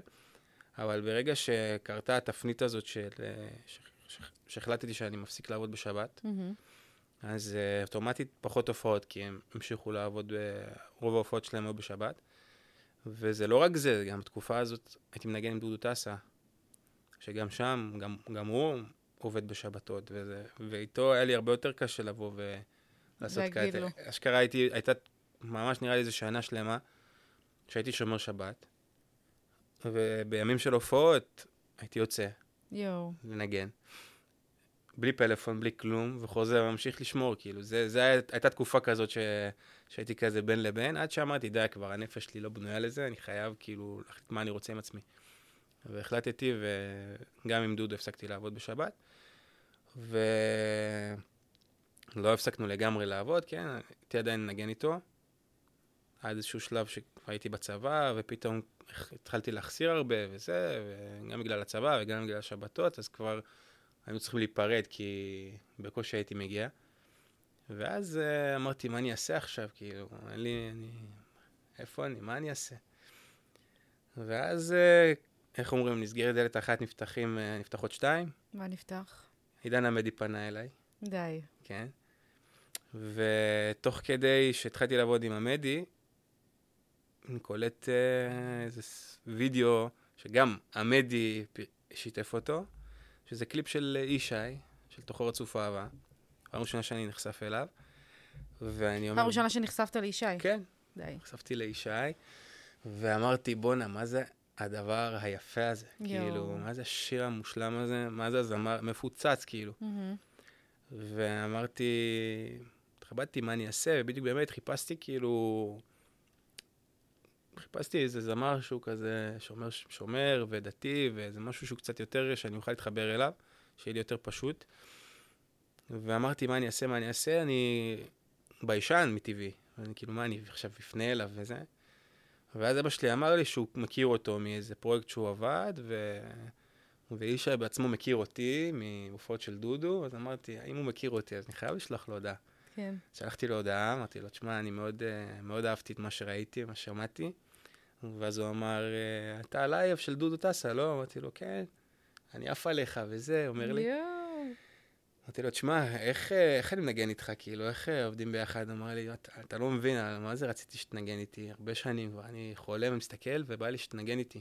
אבל ברגע שקרתה התפנית הזאת של... אה, שהחלטתי שאני מפסיק לעבוד בשבת, מהמם. אז uh, אוטומטית פחות הופעות, כי הם המשיכו לעבוד, uh, רוב ההופעות שלהם היו בשבת. וזה לא רק זה, גם בתקופה הזאת הייתי מנגן עם דודו טסה, שגם שם, גם, גם הוא עובד בשבתות, וזה, ואיתו היה לי הרבה יותר קשה לבוא ולעשות לו. אשכרה הייתי, הייתה ממש נראה לי איזה שנה שלמה, שהייתי שומר שבת, ובימים של הופעות הייתי יוצא יואו. לנגן. בלי פלאפון, בלי כלום, וחוזר וממשיך לשמור, כאילו, זה, זה הייתה תקופה כזאת ש, שהייתי כזה בין לבין, עד שאמרתי, די, כבר הנפש שלי לא בנויה לזה, אני חייב כאילו להחליט מה אני רוצה עם עצמי. והחלטתי, וגם עם דודו הפסקתי לעבוד בשבת, ולא הפסקנו לגמרי לעבוד, כן, הייתי עדיין לנגן איתו, עד איזשהו שלב שהייתי בצבא, ופתאום התחלתי להחסיר הרבה וזה, וגם בגלל הצבא וגם בגלל השבתות, אז כבר היינו צריכים להיפרד, כי בקושי הייתי מגיע. ואז uh, אמרתי, מה אני אעשה עכשיו? כאילו, אין לי, אני... איפה אני? מה אני אעשה? ואז, uh, איך אומרים, נסגרת דלת אחת, נפתחים, uh, נפתחות שתיים. מה נפתח? עידן עמדי פנה אליי, די. כן? ותוך כדי שהתחלתי לעבוד עם עמדי, אני קולט uh, איזה וידאו שגם עמדי שיתף אותו, שזה קליפ של ישי, של תוכו רצוף אהבה. פעם ראשונה שאני נחשף אליו, ואני אומר... פעם ראשונה שנחשפת לישי. כן, די. נחשפתי לישי, ואמרתי, בואנה, מה זה הדבר היפה הזה? יואו. כאילו, מה זה השיר המושלם הזה? מה זה הזמר מפוצץ, כאילו. מהמם. ואמרתי, התחבטתי מה אני אעשה, ובדיוק באמת חיפשתי כאילו, חיפשתי איזה זמר שהוא כזה שומר, שומר ודתי, ואיזה משהו שהוא קצת יותר, שאני אוכל להתחבר אליו, שיהיה לי יותר פשוט. ואמרתי, מה אני אעשה, מה אני אעשה, אני ביישן מטבעי. אני כאילו, מה אני עכשיו אפנה אליו וזה? ואז אבא שלי אמר לי שהוא מכיר אותו מאיזה פרויקט שהוא עבד, ו... וישי בעצמו מכיר אותי מהופעות של דודו, אז אמרתי, אם הוא מכיר אותי, אז אני חייב לשלוח לו הודעה. כן. שלחתי לו הודעה, אמרתי לו, תשמע, אני מאוד, אה, מאוד אהבתי את מה שראיתי, מה ששמעתי. ואז הוא אמר, אה, אתה הלייב של דודו טסה, לא? אמרתי לו, כן, אני עף עליך וזה, אומר לי. אמרתי לו, תשמע, איך, אה, איך אני מנגן איתך, כאילו, איך עובדים ביחד? אמר לי, אתה, אתה לא מבין, מה זה רציתי שתנגן איתי? הרבה שנים כבר, אני חולם ומסתכל, ובא לי שתנגן איתי.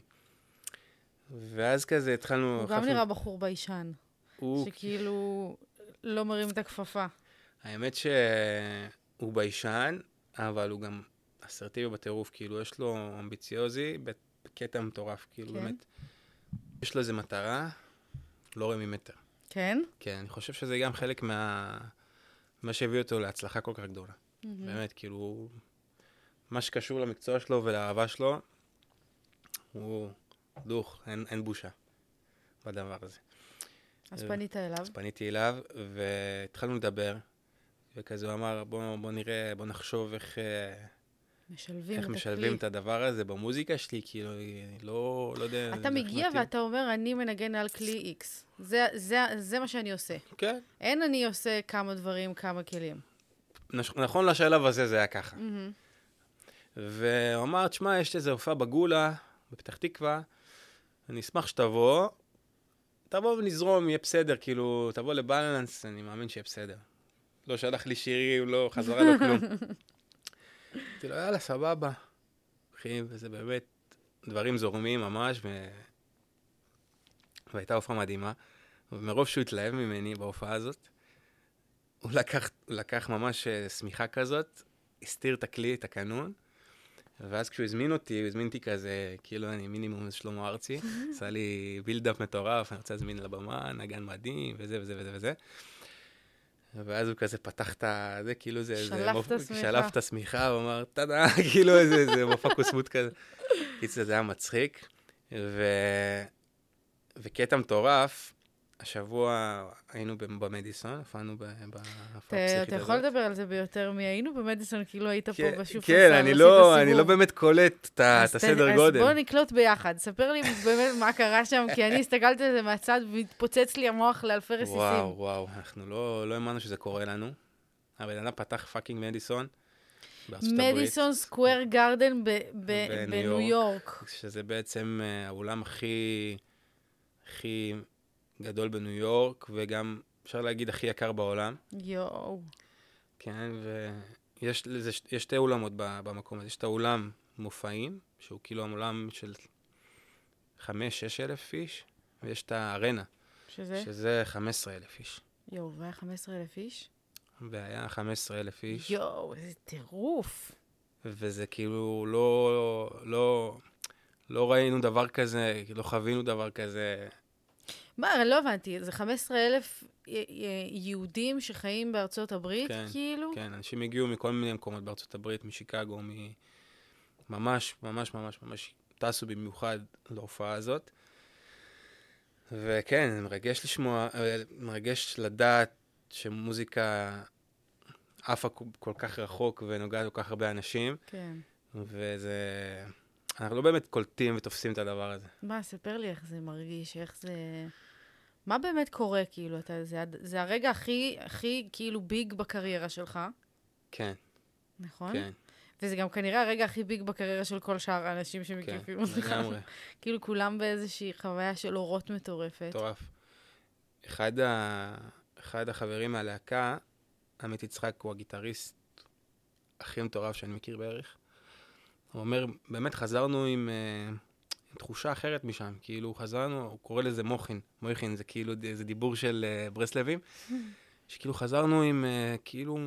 ואז כזה התחלנו... הוא גם נראה בחור ביישן. הוא שכאילו לא מרים את הכפפה. האמת שהוא ביישן, אבל הוא גם אסרטיבי בטירוף, כאילו, יש לו אמביציוזי בקטע מטורף, כאילו, כן? באמת. יש לו איזה מטרה, לא רואה ממטר. כן? כן, אני חושב שזה גם חלק מה... מה שהביא אותו להצלחה כל כך גדולה. מהמם. באמת, כאילו, מה שקשור למקצוע שלו ולאהבה שלו, הוא דוך, אין, אין בושה בדבר הזה. אז אה, פנית אליו. אז פניתי אליו, והתחלנו לדבר, וכזה הוא אמר, בוא, בוא נראה, בוא נחשוב איך, אה, משלבים איך את משלבים הכלי. את הדבר הזה במוזיקה שלי, כאילו, אני לא, לא יודע... אתה מגיע מתאים. ואתה אומר, אני מנגן על כלי X. זה, זה, זה מה שאני עושה. כן. אין אני עושה כמה דברים, כמה כלים. נש- נכון לשלב הזה זה היה ככה. מהמם. והוא אמר, תשמע, יש איזו הופעה בגולה, בפתח תקווה, אני אשמח שתבוא, תבוא ונזרום, יהיה בסדר, כאילו, תבוא לבלנס, אני מאמין שיהיה בסדר. לא שלח לי שירים, לא חזרה, לא כלום. *laughs* אמרתי לו, יאללה, סבבה. אחי, וזה באמת דברים זורמים ממש, ו... והייתה הופעה מדהימה. ומרוב שהוא התלהב ממני בהופעה הזאת, הוא לקח, הוא לקח ממש אה, שמיכה כזאת, הסתיר את הכלי, את הקנון, ואז כשהוא הזמין אותי, הוא הזמין אותי כזה, כאילו אני מינימום שלמה ארצי, *laughs* עשה לי בילדאפ מטורף, אני רוצה להזמין לבמה, נגן מדהים, וזה וזה וזה וזה. ואז הוא כזה פתח את זה, כאילו זה... שלף את השמיכה. שלף את השמיכה, הוא אמר, טאדה, *laughs* כאילו איזה איזה מופע קוסמות כזה. קיצר, זה היה מצחיק. ו... וקטע מטורף, השבוע היינו במדיסון, הופענו ב- בהופעה אתה. יכול לדבר על זה ביותר מי היינו במדיסון, כאילו היית פה כן, בשופרסל, כן, אני לא. לא באמת קולט את הסדר גודל. אז בוא נקלוט ביחד. ספר לי באמת מה קרה שם, כי אני הסתכלתי על זה מהצד והתפוצץ לי המוח לאלפי רסיסים. וואו, וואו, אנחנו לא לא האמנו שזה קורה לנו. הבן אדם פתח fucking מדיסון. מדיסון סקוואר גרדן בניו יורק. שזה בעצם אה, האולם הכי, הכי גדול בניו יורק, וגם, אפשר להגיד, הכי יקר בעולם. יואו. כן, ויש לזה, יש שתי אולמות במקום הזה. יש את האולם מופעים, שהוא כאילו אולם של 5-6 אלף איש, ויש את הארנה, שזה? שזה 15 אלף איש. יואו, והיה 15,000 איש? והיה 15 אלף איש. יואו, איזה טירוף. וזה כאילו לא, לא, לא ראינו דבר כזה, לא חווינו דבר כזה. מה, לא הבנתי, זה 15,000 י- י- יהודים שחיים בארצות הברית, כן, כאילו? כן, אנשים הגיעו מכל מיני מקומות בארצות הברית, משיקגו, מ... ממש, ממש, ממש, ממש טסו במיוחד להופעה הזאת. וכן, מרגש לשמוע, אה, מרגש לדעת שמוזיקה עפה כל כך רחוק ונוגעת כל כך הרבה אנשים, כן. וזה... אנחנו לא באמת קולטים ותופסים את הדבר הזה. מה, ספר לי איך זה מרגיש, איך זה... מה באמת קורה, כאילו, אתה, זה, זה הרגע הכי, הכי, כאילו, ביג בקריירה שלך, כן, נכון? כן, וזה גם כנראה הרגע הכי ביג בקריירה של כל שאר האנשים כן, שמקיפים אותך. לגמרי. *laughs* כאילו, כולם באיזושהי חוויה של אורות מטורפת. מטורף. אחד, ה... אחד החברים מהלהקה, עמית יצחק, הוא הגיטריסט הכי מטורף שאני מכיר בערך. הוא אומר, באמת חזרנו עם, אה, עם תחושה אחרת משם. כאילו, חזרנו, הוא קורא לזה מוחין. מויכין זה כאילו, זה דיבור של אה, ברסלבים. *laughs* שכאילו חזרנו עם אה, כאילו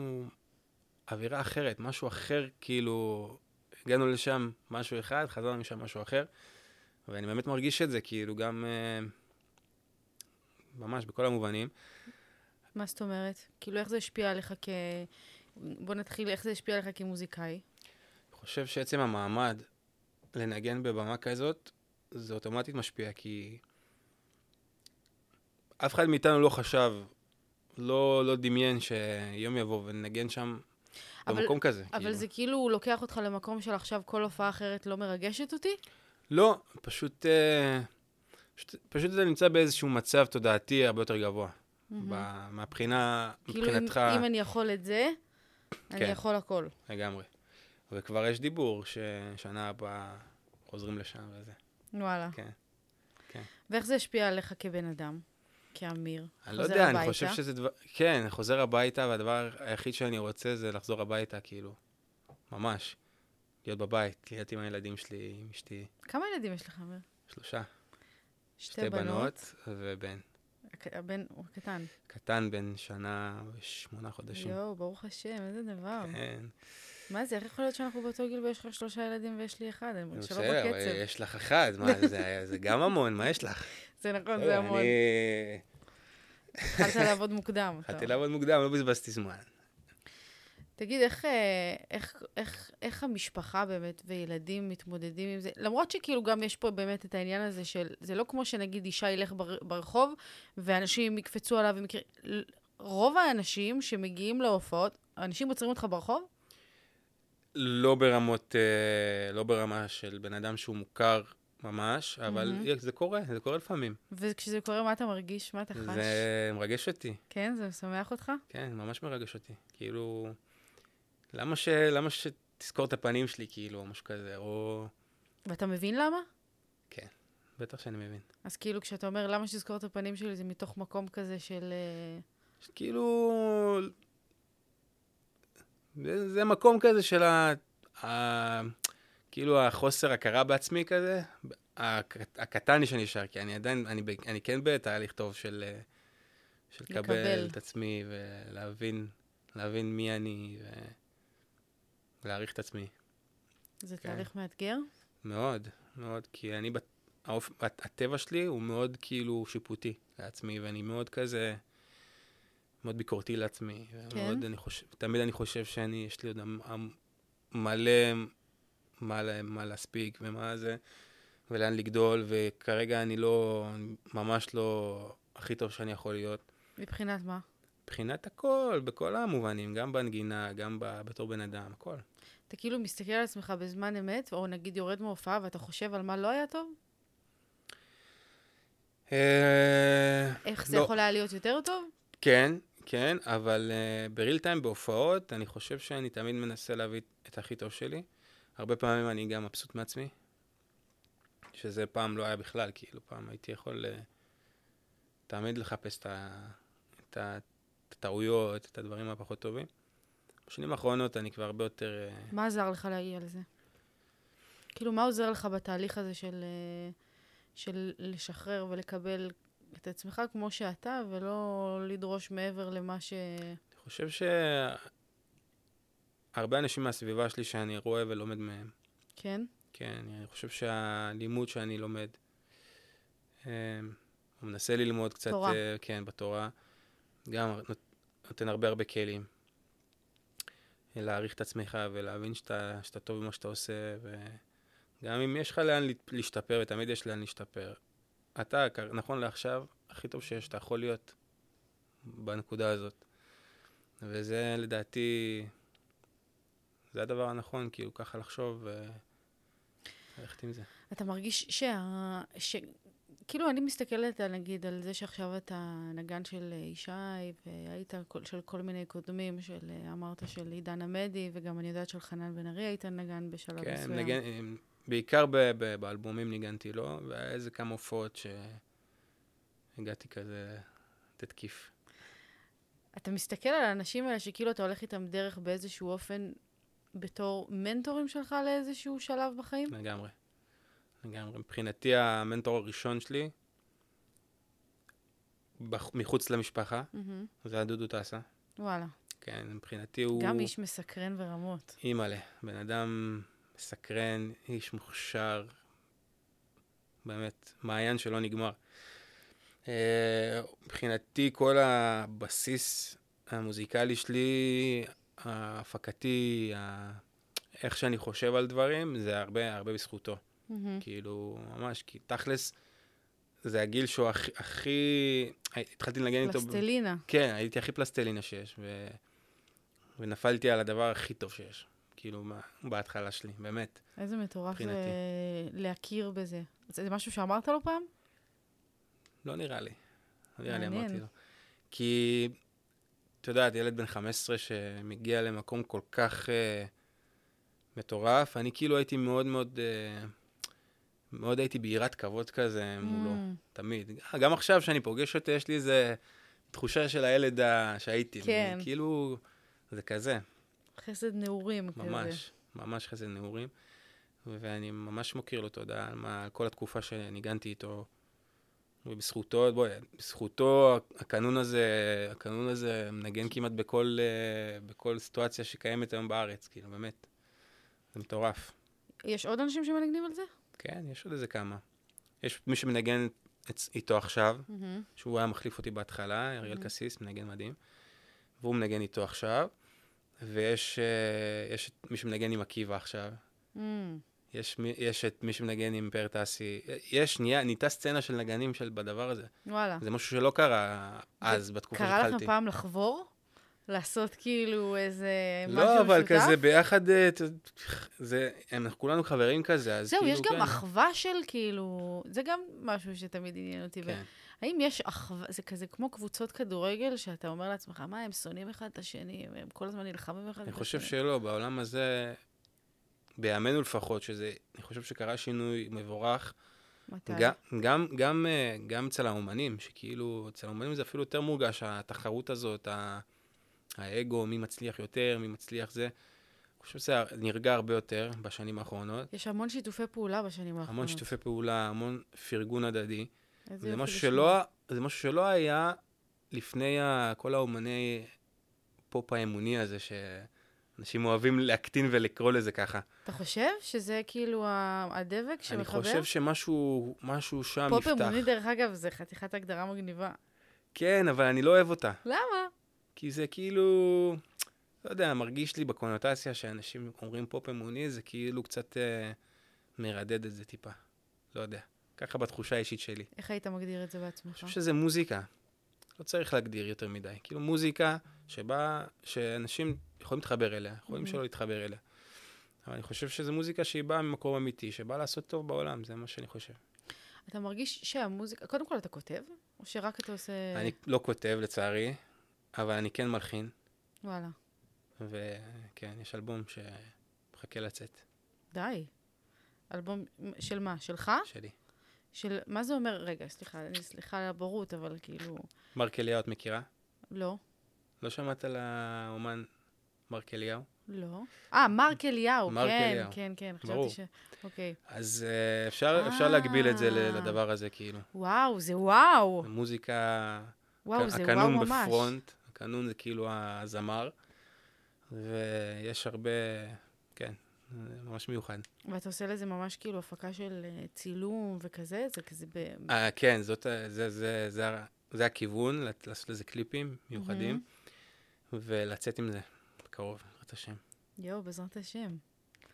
אווירה אחרת, משהו אחר, כאילו, הגענו לשם משהו אחד, חזרנו משם משהו אחר. ואני באמת מרגיש את זה, כאילו, גם ממש בכל המובנים. מה זאת אומרת? כאילו, איך זה השפיע עליך כ... בוא נתחיל, איך זה השפיע עליך כמוזיקאי? אני חושב שעצם המעמד לנגן בבמה כזאת, זה אוטומטית משפיע, כי אף אחד מאיתנו לא חשב, לא, לא דמיין שיום יבוא וננגן שם אבל- במקום כזה. אבל כאילו. זה כאילו לוקח אותך למקום של עכשיו כל הופעה אחרת לא מרגשת אותי? לא, פשוט, אה, פשוט, פשוט אתה נמצא באיזשהו מצב תודעתי הרבה יותר גבוה. ב- מהבחינה, כאילו, אם, מבחינתך, אם אני יכול את זה, אני כן. יכול הכל. לגמרי. וכבר יש דיבור ששנה הבאה חוזרים לשם וזה. וואלה. כן. כן. ואיך זה השפיע עליך כבן אדם? כאמיר? אני לא חוזר יודע, אני הביתה? חושב שזה דבר... כן, אני חוזר הביתה, והדבר היחיד שאני רוצה זה לחזור הביתה, כאילו. ממש. להיות בבית, להיות עם הילדים שלי, עם אשתי. כמה ילדים יש לך, אמיר? שלושה. שתי, שתי בנות ובן. הק- הבן הוא קטן. קטן בן שנה ושמונה חודשים. יואו, ברוך השם, איזה דבר. כן. מה זה, איך יכול להיות שאנחנו באותו גיל ויש לך שלושה ילדים ויש לי אחד? אני מרגישה לא בקצב. יש לך אחד, מה, *laughs* זה, זה גם המון, מה יש לך? זה נכון, זה המון. אני התחלת לעבוד מוקדם. התחלתי. לעבוד מוקדם, לא בזבזתי זמן. תגיד, איך, אה, איך, איך, איך המשפחה באמת וילדים מתמודדים עם זה? למרות שכאילו גם יש פה באמת את העניין הזה של, זה לא כמו שנגיד אישה ילך בר, ברחוב ואנשים יקפצו עליו ומכיר... רוב האנשים שמגיעים להופעות, אנשים עוצרים אותך ברחוב? לא ברמות, אה, לא ברמה של בן אדם שהוא מוכר ממש, אבל מהמם. זה קורה, זה קורה לפעמים. וכשזה קורה, מה אתה מרגיש? מה אתה חש? זה מרגש אותי, כן, זה משמח אותך? כן, ממש מרגש אותי. כאילו, למה, ש... למה שתזכור את הפנים שלי, כאילו, או משהו כזה, או... ואתה מבין למה? בטח שאני מבין. אז כאילו, כשאתה אומר למה שתזכור את הפנים שלי, זה מתוך מקום כזה של... אה, כאילו, זה, זה מקום כזה של ה... ה... כאילו החוסר הכרה בעצמי כזה, הק- הקטן שנשאר, כי אני עדיין, אני, ב- אני כן בתהליך טוב של, של לקבל לקבל. את עצמי ולהבין להבין מי אני ולהעריך את עצמי. זה כן. תהליך מאתגר? מאוד, מאוד, כי אני, בת- האופ... הטבע שלי הוא מאוד כאילו שיפוטי לעצמי, ואני מאוד כזה, מאוד ביקורתי לעצמי. כן? מאוד, אני חושב, תמיד אני חושב שאני, יש לי עוד מלא מה, מה להספיק ומה זה, ולאן לגדול, וכרגע אני לא, ממש לא הכי טוב שאני יכול להיות. מבחינת מה? מבחינת הכל, בכל המובנים, גם בנגינה, גם ב- בתור בן אדם, הכל. אתה כאילו מסתכל על עצמך בזמן אמת, או נגיד יורד מהופעה ואתה חושב על מה לא היה טוב? אה, איך זה לא. יכול היה להיות יותר טוב? כן, כן, אבל uh, בריל טיים בהופעות, אני חושב שאני תמיד מנסה להביא את הכי טוב שלי. הרבה פעמים אני גם מבסוט מעצמי, שזה פעם לא היה בכלל, כאילו, פעם הייתי יכול uh, תמיד לחפש את, ה, את, ה, את הטעויות, את הדברים הפחות טובים. בשנים האחרונות אני כבר הרבה יותר... Uh, מה עזר לך להגיע לזה? כאילו, מה עוזר לך בתהליך הזה של, אה, של לשחרר ולקבל את עצמך כמו שאתה, ולא לדרוש מעבר למה ש... אני חושב שהרבה אנשים מהסביבה שלי שאני רואה ולומד מהם. כן? כן, אני חושב שהלימוד שאני לומד, אה, הוא מנסה ללמוד קצת, תורה. אה, כן, בתורה, גם נותן הרבה הרבה כלים. להעריך את עצמך ולהבין שאתה, שאתה טוב במה שאתה עושה, וגם אם יש לך לאן להשתפר, ותמיד יש לאן להשתפר. אתה, נכון לעכשיו, הכי טוב שיש, אתה יכול להיות בנקודה הזאת. וזה לדעתי, זה הדבר הנכון, כאילו, ככה לחשוב וללכת עם זה. אתה מרגיש שה... ש... כאילו, אני מסתכלת, נגיד, על זה שעכשיו אתה נגן של ישי, והיית כל, של כל מיני קודמים, של, אמרת, של עידן עמדי, וגם אני יודעת של חנן בן ארי היית נגן בשלב כן, מסוים. נגן, בעיקר ב, ב, באלבומים ניגנתי לו, והיה איזה כמה הופעות שהגעתי כזה לתקיף. אתה מסתכל על האנשים האלה שכאילו אתה הולך איתם דרך באיזשהו אופן בתור מנטורים שלך לאיזשהו שלב בחיים? לגמרי. לגמרי. מבחינתי המנטור הראשון שלי, בח... מחוץ למשפחה, mm-hmm. זה היה דודו טסה. וואלה. כן, מבחינתי הוא... גם איש מסקרן ורמות. אימא'לה, בן אדם מסקרן, איש מוכשר, באמת, מעיין שלא נגמר. אה, מבחינתי כל הבסיס המוזיקלי שלי, ההפקתי. איך שאני חושב על דברים, זה הרבה, הרבה בזכותו. Mm-hmm. כאילו, ממש, כי תכלס, זה הגיל שהוא הכי... הכי... התחלתי לנגן איתו... פלסטלינה. כן, הייתי הכי פלסטלינה שיש, ו... ונפלתי על הדבר הכי טוב שיש. כאילו, בהתחלה שלי, באמת. איזה מטורף ל... להכיר בזה. זה משהו שאמרת לו פעם? לא נראה לי. לא נראה לי אמרתי לו. כי, את יודעת, ילד בן 15 שמגיע למקום כל כך uh, מטורף, אני כאילו הייתי מאוד מאוד, uh, מאוד הייתי ביראת כבוד כזה מולו, mm. תמיד. גם עכשיו שאני פוגש אותו, יש לי איזה תחושה של הילד שהייתי. כן. כאילו, זה כזה. חסד נעורים ממש, כזה. ממש, ממש חסד נעורים. ואני ממש מוקיר לו תודה על, מה, על כל התקופה שניגנתי איתו. ובזכותו, בואי, בזכותו הקנון הזה, הקנון הזה מנגן כמעט בכל, בכל סיטואציה שקיימת היום בארץ, כאילו, באמת. זה מטורף. יש עוד אנשים שמנגנים על זה? כן, יש עוד איזה כמה. יש מי שמנגן איתו עכשיו, mm-hmm. שהוא היה מחליף אותי בהתחלה, אריאל mm-hmm. קסיס, מנגן מדהים, והוא מנגן איתו עכשיו, ויש יש את מי שמנגן עם עקיבא עכשיו. Mm. יש, יש את מי שמנגן עם פאר טאסי. יש, נהיה, נהייתה סצנה של נגנים של, בדבר הזה. וואלה. זה משהו שלא קרה אז, בתקופה שהתחלתי. קרה לכם פעם לחבור? לעשות כאילו איזה משהו לא, משותף? לא, אבל כזה ביחד, זה, אנחנו כולנו חברים כזה, אז זהו, כאילו, יש גם כן. אחווה של כאילו, זה גם משהו שתמיד עניין אותי. כן. האם יש אחווה, זה כזה כמו קבוצות כדורגל, שאתה אומר לעצמך, מה, הם שונאים אחד את השני, הם כל הזמן נלחמים אחד את השני? אני חושב שלא, בעולם הזה... בימינו לפחות, שזה, אני חושב שקרה שינוי מבורך. מתי? גם, גם, גם, גם אצל האומנים, שכאילו, אצל האומנים זה אפילו יותר מורגש, התחרות הזאת, האגו, מי מצליח יותר, מי מצליח זה. אני חושב שזה נרגע הרבה יותר בשנים האחרונות. יש המון שיתופי פעולה בשנים האחרונות. המון שיתופי פעולה, המון פרגון הדדי. זה משהו, שלא, זה משהו שלא היה לפני כל האומני פופ האמוני הזה, ש... אנשים אוהבים להקטין ולקרוא לזה ככה. אתה חושב שזה כאילו הדבק שמחבר? אני חושב שמשהו משהו שם פופ יפתח. פופ אמוני, דרך אגב, זה חתיכת הגדרה מגניבה. כן, אבל אני לא אוהב אותה. למה? כי זה כאילו, לא יודע, מרגיש לי בקונוטציה שאנשים אומרים פופ אמוני, זה כאילו קצת אה, מרדד את זה טיפה. לא יודע. ככה בתחושה האישית שלי. איך היית מגדיר את זה בעצמך? אני חושב שזה מוזיקה. לא צריך להגדיר יותר מדי. כאילו מוזיקה שבה, שאנשים יכולים להתחבר אליה, יכולים mm-hmm. שלא להתחבר אליה. אבל אני חושב שזו מוזיקה שהיא באה ממקום אמיתי, שבאה לעשות טוב בעולם, זה מה שאני חושב. אתה מרגיש שהמוזיקה, קודם כל אתה כותב, או שרק אתה עושה... אני לא כותב, לצערי, אבל אני כן מלחין. וואלה. וכן, יש אלבום ש... מחכה לצאת, די. אלבום של מה? שלך? שלי. של... מה זה אומר? רגע, סליחה, אני סליחה על הבורות, אבל כאילו... מרק אליהו את מכירה? לא. לא שמעת על האומן מרק אליהו? לא. אה, מרק אליהו, מרק כן, אליהו. כן, כן, ברור. חשבתי ש... אוקיי. אז אה, אפשר, אפשר להגביל את זה אה. לדבר הזה, כאילו. וואו, זה וואו. מוזיקה, וואו, זה וואו הקנון ממש. בפרונט, הקנון זה כאילו הזמר, ויש הרבה, זה ממש מיוחד. ואתה עושה לזה ממש כאילו הפקה של אה, צילום וכזה? זה כזה ב... אה, כן, זאת, ה- זה, זה, זה, ה- זה הכיוון, לעשות לזה קליפים מיוחדים, ולצאת עם זה בקרוב, בעזרת השם. יואו, בעזרת השם.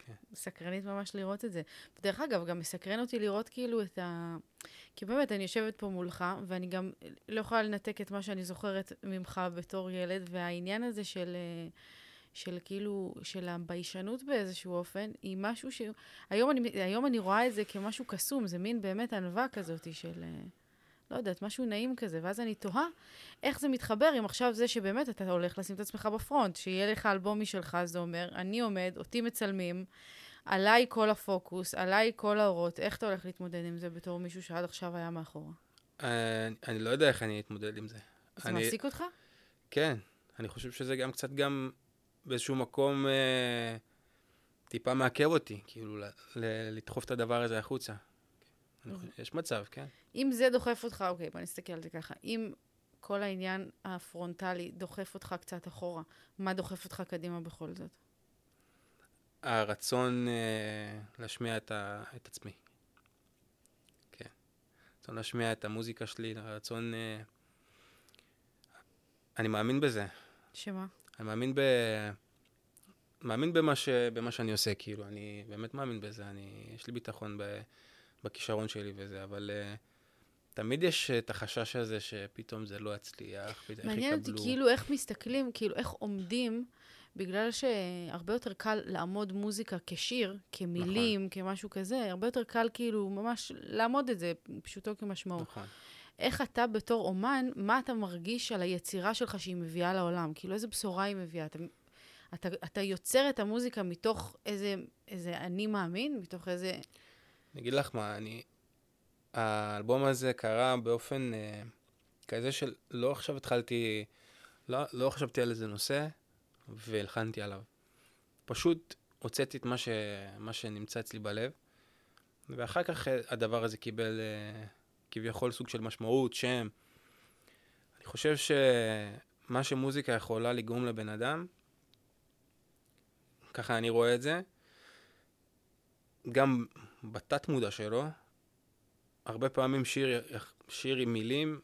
כן. סקרנית ממש לראות את זה. ודרך אגב, גם מסקרן אותי לראות כאילו את ה... כי באמת, אני יושבת פה מולך, ואני גם לא יכולה לנתק את מה שאני זוכרת ממך בתור ילד, והעניין הזה של... אה, של כאילו, של הביישנות באיזשהו אופן, היא משהו ש... היום אני, היום אני רואה את זה כמשהו קסום, זה מין באמת ענווה כזאת של... אה, לא יודעת, משהו נעים כזה, ואז אני תוהה איך זה מתחבר עם עכשיו זה שבאמת אתה הולך לשים את עצמך בפרונט, שיהיה לך אלבום משלך, זה אומר, אני עומד, אותי מצלמים, עליי כל הפוקוס, עליי כל האורות, איך אתה הולך להתמודד עם זה בתור מישהו שעד עכשיו היה מאחורה? אה, אני לא יודע איך אני אתמודד עם זה. זה אני- מעסיק אותך? כן, אני חושב שזה גם קצת גם באיזשהו מקום אה, טיפה מעכב אותי, כאילו ל- ל- לדחוף את הדבר הזה החוצה. חושב- יש מצב, כן. אם זה דוחף אותך, אוקיי, בוא נסתכל על זה ככה. אם כל העניין הפרונטלי דוחף אותך קצת אחורה, מה דוחף אותך קדימה בכל זאת? הרצון אה, להשמיע את, ה, את עצמי. כן. הרצון להשמיע את המוזיקה שלי, הרצון... אה, אני מאמין בזה. שמה? אני מאמין ב... מאמין במה, ש... במה שאני עושה, כאילו, אני באמת מאמין בזה, אני... יש לי ביטחון ב... בכישרון שלי וזה, אבל uh, תמיד יש את החשש הזה שפתאום זה לא יצליח, פתאום איך מעניין אותי יקבלו. כאילו איך מסתכלים, כאילו איך עומדים, בגלל שהרבה יותר קל לעמוד מוזיקה כשיר, כמילים, נכון. כמשהו כזה, הרבה יותר קל כאילו ממש לעמוד את זה, פשוטו כמשמעו. נכון. איך אתה בתור אומן, מה אתה מרגיש על היצירה שלך שהיא מביאה לעולם? כאילו איזה בשורה היא מביאה? אתה, אתה, אתה יוצר את המוזיקה מתוך איזה, איזה אני מאמין? מתוך איזה... אני אגיד לך מה, אני... האלבום הזה קרה באופן אה, כזה של לא עכשיו התחלתי, לא, לא חשבתי על איזה נושא והלחנתי עליו. פשוט הוצאתי את מה, ש, מה שנמצא אצלי בלב, ואחר כך אה, הדבר הזה קיבל אה, כביכול סוג של משמעות, שם. אני חושב שמה שמוזיקה יכולה לגרום לבן אדם, ככה אני רואה את זה, גם בתת מודע שלו, הרבה פעמים שיר, שיר עם מילים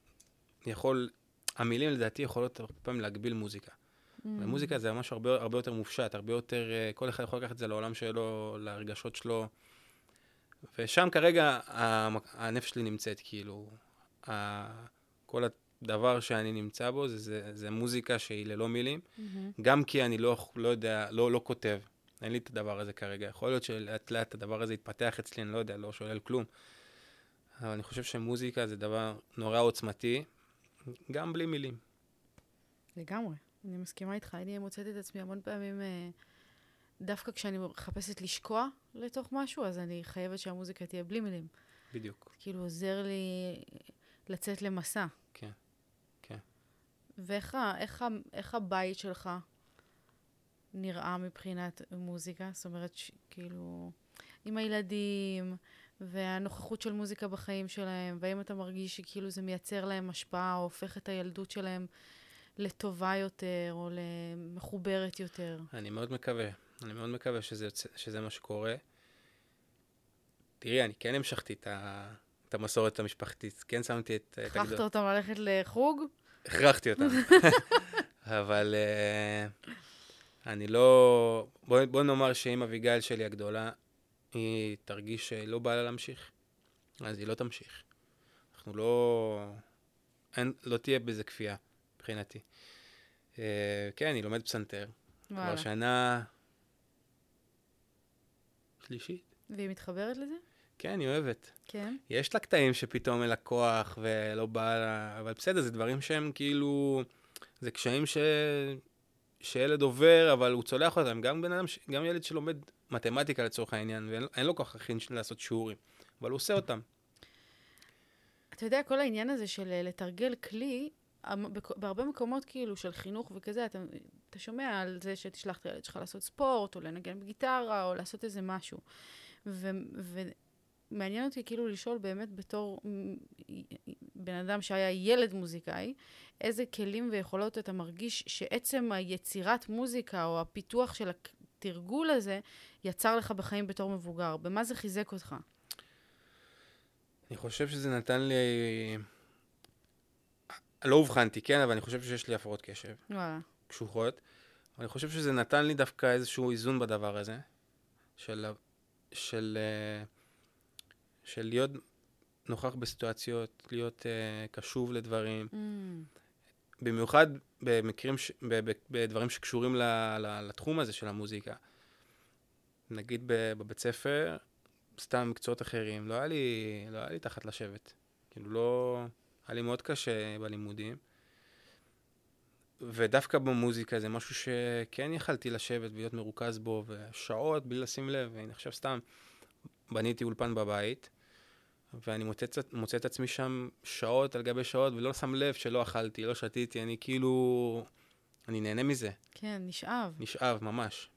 יכול, המילים לדעתי יכולות הרבה פעמים להגביל מוזיקה. Mm. ומוזיקה זה משהו הרבה, הרבה יותר מופשט, הרבה יותר, אה, כל אחד יכול לקחת את זה לעולם שלו, לרגשות שלו. ושם כרגע הנפש שלי נמצאת, כאילו, כל הדבר שאני נמצא בו זה, זה, זה מוזיקה שהיא ללא מילים, מהמם. גם כי אני לא, לא יודע, לא, לא כותב. אין לי את הדבר הזה כרגע. יכול להיות שלאט לאט הדבר הזה יתפתח אצלי, אני לא יודע, לא שולל כלום. אבל אני חושב שמוזיקה זה דבר נורא עוצמתי, גם בלי מילים. לגמרי, אני מסכימה איתך. אני מוצאת את עצמי המון פעמים, אה, דווקא כשאני מחפשת לשקוע לתוך משהו, אז אני חייבת שהמוזיקה תהיה בלי מילים. בדיוק. כאילו עוזר לי לצאת למסע. כן, כן. ואיך איך, איך הבית שלך נראה מבחינת מוזיקה? זאת אומרת, ש, כאילו, עם הילדים, והנוכחות של מוזיקה בחיים שלהם, והאם אתה מרגיש שכאילו זה מייצר להם השפעה, או הופך את הילדות שלהם לטובה יותר, או למחוברת יותר? אני מאוד מקווה. אני מאוד מקווה שזה, שזה מה שקורה. תראי, אני כן המשכתי את, ה, את המסורת המשפחתית. כן שמתי את... הכרחת אותם ללכת לחוג? הכרחתי אותם. *laughs* אבל uh, אני לא... בוא, בוא נאמר שאם אביגיל שלי הגדולה, היא תרגיש שלא בא לה להמשיך, אז היא לא תמשיך. אנחנו לא... אין, לא תהיה בזה כפייה, מבחינתי. Uh, כן, אני לומד פסנתר. כבר וואלה. שנה שלישית. והיא מתחברת לזה? כן, היא אוהבת. כן. יש לה קטעים שפתאום אין לה כוח ולא בא לה, אבל בסדר, זה דברים שהם כאילו, זה קשיים ש... שילד עובר, אבל הוא צולח אותם, גם בן אדם, ש- גם ילד שלומד מתמטיקה לצורך העניין, ואין לו כוח הכין לעשות שיעורים, אבל הוא עושה אותם. אתה יודע, כל העניין הזה של אה, לתרגל כלי, בהרבה מקומות כאילו של חינוך וכזה, אתה, אתה שומע על זה שתשלח את הילד שלך לעשות ספורט, או לנגן בגיטרה, או לעשות איזה משהו. ו, ומעניין אותי כאילו לשאול באמת בתור בן אדם שהיה ילד מוזיקאי, איזה כלים ויכולות אתה מרגיש שעצם היצירת מוזיקה, או הפיתוח של התרגול הזה, יצר לך בחיים בתור מבוגר? במה זה חיזק אותך? אני חושב שזה נתן לי... לא אובחנתי, כן, אבל אני חושב שיש לי הפרעות קשב וואלה. קשוחות. אני חושב שזה נתן לי דווקא איזשהו איזון בדבר הזה, של, של, אה, של להיות נוכח בסיטואציות, להיות uh, קשוב לדברים, Mm. במיוחד במקרים, ש... ב- ב- בדברים שקשורים ל... ל... לתחום הזה של המוזיקה. נגיד בבית ספר, סתם מקצועות אחרים, לא היה לי, לא היה לי תחת לשבת. כאילו לא... היה לי מאוד קשה בלימודים. ודווקא במוזיקה זה משהו שכן יכלתי לשבת ולהיות מרוכז בו, ושעות בלי לשים לב. והנה עכשיו סתם בניתי אולפן בבית, ואני מוצא, מוצא את עצמי שם שעות על גבי שעות, ולא שם לב שלא אכלתי, לא שתיתי, אני כאילו... אני נהנה מזה, כן, נשאב. נשאב ממש.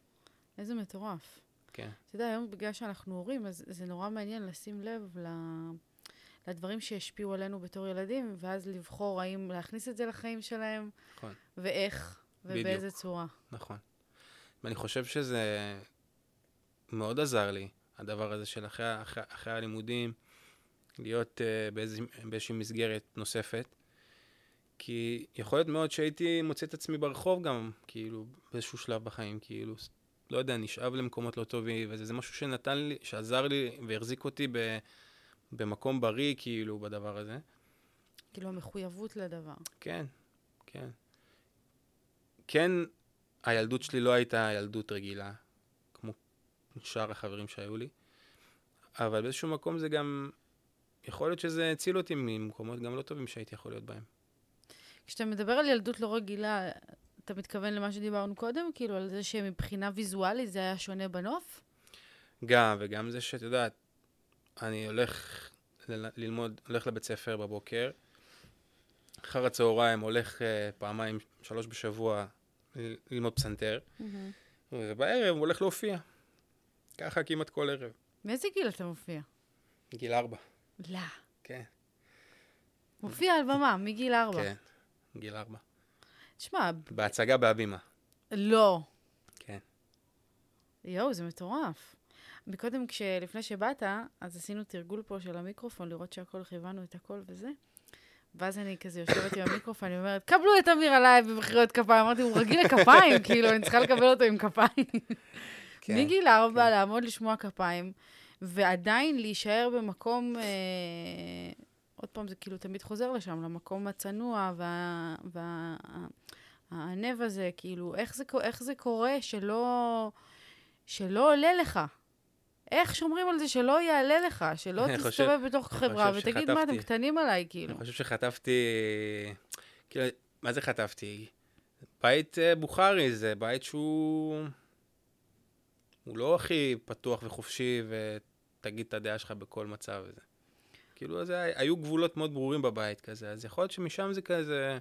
איזה מטורף. כן. אתה יודע, היום בגלל שאנחנו הורים, אז זה נורא מעניין לשים לב ל... לדברים שהשפיעו עלינו בתור ילדים, ואז לבחור האם להכניס את זה לחיים שלהם, נכון. ואיך, ובאיזה בדיוק. צורה. נכון. ואני חושב שזה מאוד עזר לי, הדבר הזה של אחרי, אחרי, אחרי הלימודים, להיות uh, באיז, באיזושהי מסגרת נוספת. כי יכול להיות מאוד שהייתי מוצא את עצמי ברחוב גם, כאילו, באיזשהו שלב בחיים, כאילו, לא יודע, נשאב למקומות לא טובים, וזה זה משהו שנתן לי, שעזר לי והחזיק אותי ב, במקום בריא, כאילו, בדבר הזה. כאילו, המחויבות לדבר. כן, כן. כן, הילדות שלי לא הייתה ילדות רגילה, כמו שאר החברים שהיו לי, אבל באיזשהו מקום זה גם, יכול להיות שזה הציל אותי ממקומות גם לא טובים שהייתי יכול להיות בהם. כשאתה מדבר על ילדות לא רגילה, אתה מתכוון למה שדיברנו קודם? כאילו, על זה שמבחינה ויזואלית זה היה שונה בנוף? גם, וגם זה שאת יודעת, אני הולך ללמוד, הולך לבית ספר בבוקר, אחר הצהריים הולך uh, פעמיים, שלוש בשבוע ללמוד פסנתר, ובערב הוא הולך להופיע. ככה כמעט כל ערב. מאיזה גיל אתה מופיע? גיל ארבע. לא. כן, מופיע על במה, מגיל ארבע. כן, גיל ארבע. תשמע, בהצגה בהבימה. לא. כן. יואו, זה מטורף. מקודם. לפני שבאת, אז עשינו תרגול פה של המיקרופון, לראות שהכל, כיוונו את הכל וזה. ואז אני כזה יושבת עם המיקרופון, אני אומרת, קבלו את אמיר עליי במחיאות כפיים. אמרתי, הוא רגיל לכפיים, כאילו, אני צריכה לקבל אותו עם כפיים. כן. מגיל ארבע, לעמוד לשמוע כפיים, ועדיין להישאר במקום, אה, עוד פעם, זה כאילו תמיד חוזר לשם, למקום הצנוע וה... וה... הענב הזה, כאילו, איך זה, איך זה קורה שלא, שלא עולה לך? איך שומרים על זה שלא יעלה לך, שלא תסתובב בתוך חברה ותגיד, מה, אתם שחטפתי." קטנים עליי, כאילו. אני חושב שחטפתי... כאילו, מה זה חטפתי? בית אה, בוכרי זה בית שהוא... הוא לא הכי פתוח וחופשי ותגיד את הדעה שלך בכל מצב וזה. כאילו, זה, היו גבולות מאוד ברורים בבית כזה, אז יכול להיות שמשם זה כזה...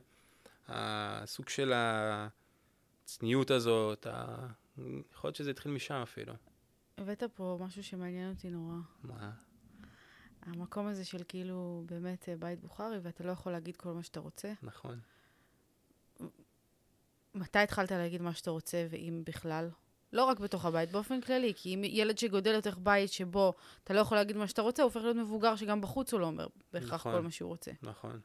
הסוג של הצניעות הזאת, ה... יכול להיות שזה התחיל משם אפילו. הבאת פה משהו שמעניין אותי נורא. מה? המקום הזה של כאילו באמת אה, בית בוכרי, ואתה לא יכול להגיד כל מה שאתה רוצה. נכון. מתי התחלת להגיד מה שאתה רוצה, ואם בכלל? לא רק בתוך הבית, באופן כללי, כי אם ילד שגודל לתוך בית שבו אתה לא יכול להגיד מה שאתה רוצה, הוא הופך להיות מבוגר שגם בחוץ הוא לא אומר בהכרח נכון. כל מה שהוא רוצה. נכון,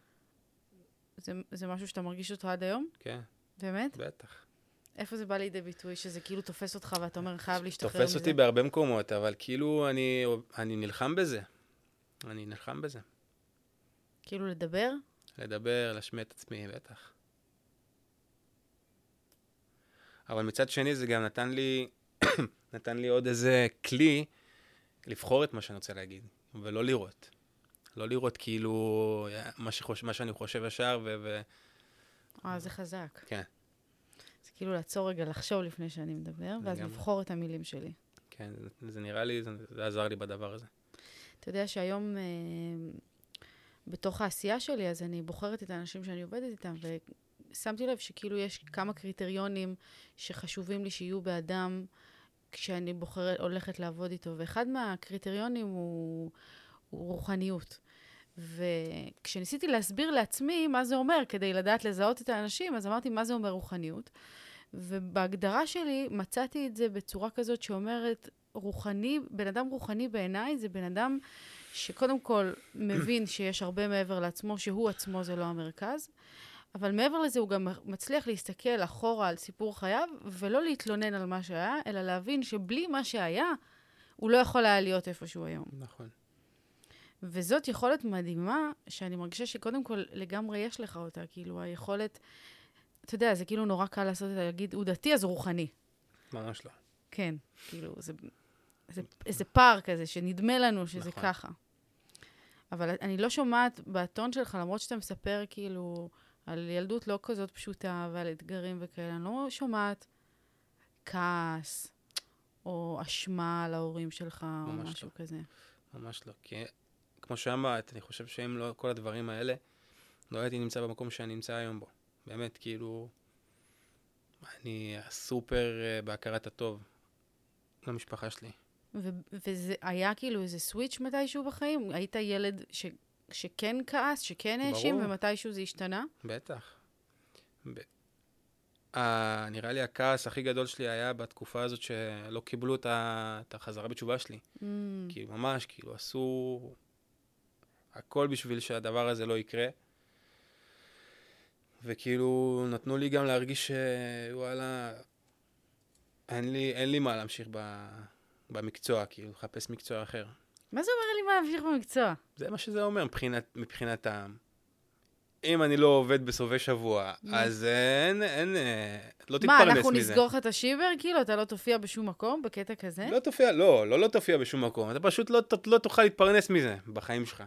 זה, זה משהו שאתה מרגיש אותו עד היום? כן, באמת? בטח. איפה זה בא לידי ביטוי, שזה כאילו תופס אותך ואתה אומר, חייב להשתחרר מזה? תופס אותי בהרבה מקומות, אבל כאילו אני, אני נלחם בזה. אני נלחם בזה. כאילו לדבר? לדבר, להשמיע את עצמי, בטח. אבל מצד שני זה גם נתן לי, *coughs* נתן לי עוד איזה כלי לבחור את מה שאני רוצה להגיד, ולא לראות. לא לראות כאילו מה, שחוש, מה שאני חושב ישר, ו... ו... אה, זה חזק. כן. כאילו לעצור רגע, לחשוב לפני שאני מדבר, ואז לגמרי. לבחור את המילים שלי. כן, זה, זה נראה לי, זה, זה עזר לי בדבר הזה. אתה יודע שהיום, אה, בתוך העשייה שלי, אז אני בוחרת את האנשים שאני עובדת איתם, ושמתי לב שכאילו יש כמה קריטריונים שחשובים לי שיהיו באדם כשאני בוחרת, הולכת לעבוד איתו, ואחד מהקריטריונים הוא, הוא רוחניות. וכשניסיתי להסביר לעצמי מה זה אומר כדי לדעת לזהות את האנשים, אז אמרתי, מה זה אומר רוחניות? ובהגדרה שלי מצאתי את זה בצורה כזאת שאומרת, רוחני, בן אדם רוחני בעיניי זה בן אדם שקודם כל מבין *clears throat* שיש הרבה מעבר לעצמו, שהוא עצמו זה לא המרכז, אבל מעבר לזה הוא גם מצליח להסתכל אחורה על סיפור חייו, ולא להתלונן על מה שהיה, אלא להבין שבלי מה שהיה, הוא לא יכול היה להיות איפה שהוא היום. נכון. וזאת יכולת מדהימה, שאני מרגישה שקודם כל לגמרי יש לך אותה, כאילו היכולת, אתה יודע, זה כאילו נורא קל לעשות את זה, להגיד, הוא דתי, אז הוא רוחני. ממש לא. כן, כאילו, זה, זה איזה פער כזה, שנדמה לנו שזה נכון. ככה. אבל אני לא שומעת בטון שלך, למרות שאתה מספר כאילו על ילדות לא כזאת פשוטה ועל אתגרים וכאלה, אני לא שומעת כעס או אשמה על ההורים שלך או ממש משהו לא. כזה. ממש לא. כי כמו שאמרת, אני חושב שאם לא כל הדברים האלה, לא הייתי נמצא במקום שאני נמצא היום בו. באמת, כאילו, אני סופר אה, בהכרת הטוב למשפחה שלי. ו- וזה היה כאילו איזה סוויץ' מתישהו בחיים? היית ילד ש- שכן כעס, שכן האשים. ומתישהו זה השתנה? בטח. ב... ה... נראה לי הכעס הכי גדול שלי היה בתקופה הזאת שלא קיבלו את, ה... את החזרה בתשובה שלי. Mm, כי ממש, כאילו, עשו הכל בשביל שהדבר הזה לא יקרה. וכאילו, נתנו לי גם להרגיש שוואלה, אין לי, אין לי מה להמשיך ב... במקצוע, כאילו, לחפש מקצוע אחר. מה זה אומר לי מה להמשיך במקצוע? זה מה שזה אומר מבחינת, מבחינתם. אם אני לא עובד בסופי שבוע, מה? אז אין, אין, אה, לא מה, תתפרנס אנחנו מזה. נסגור לך את השיבר? כאילו, אתה לא תופיע בשום מקום בקטע כזה? לא תופיע, לא, לא לא תופיע בשום מקום. אתה פשוט לא, לא תוכל להתפרנס מזה בחיים שלך.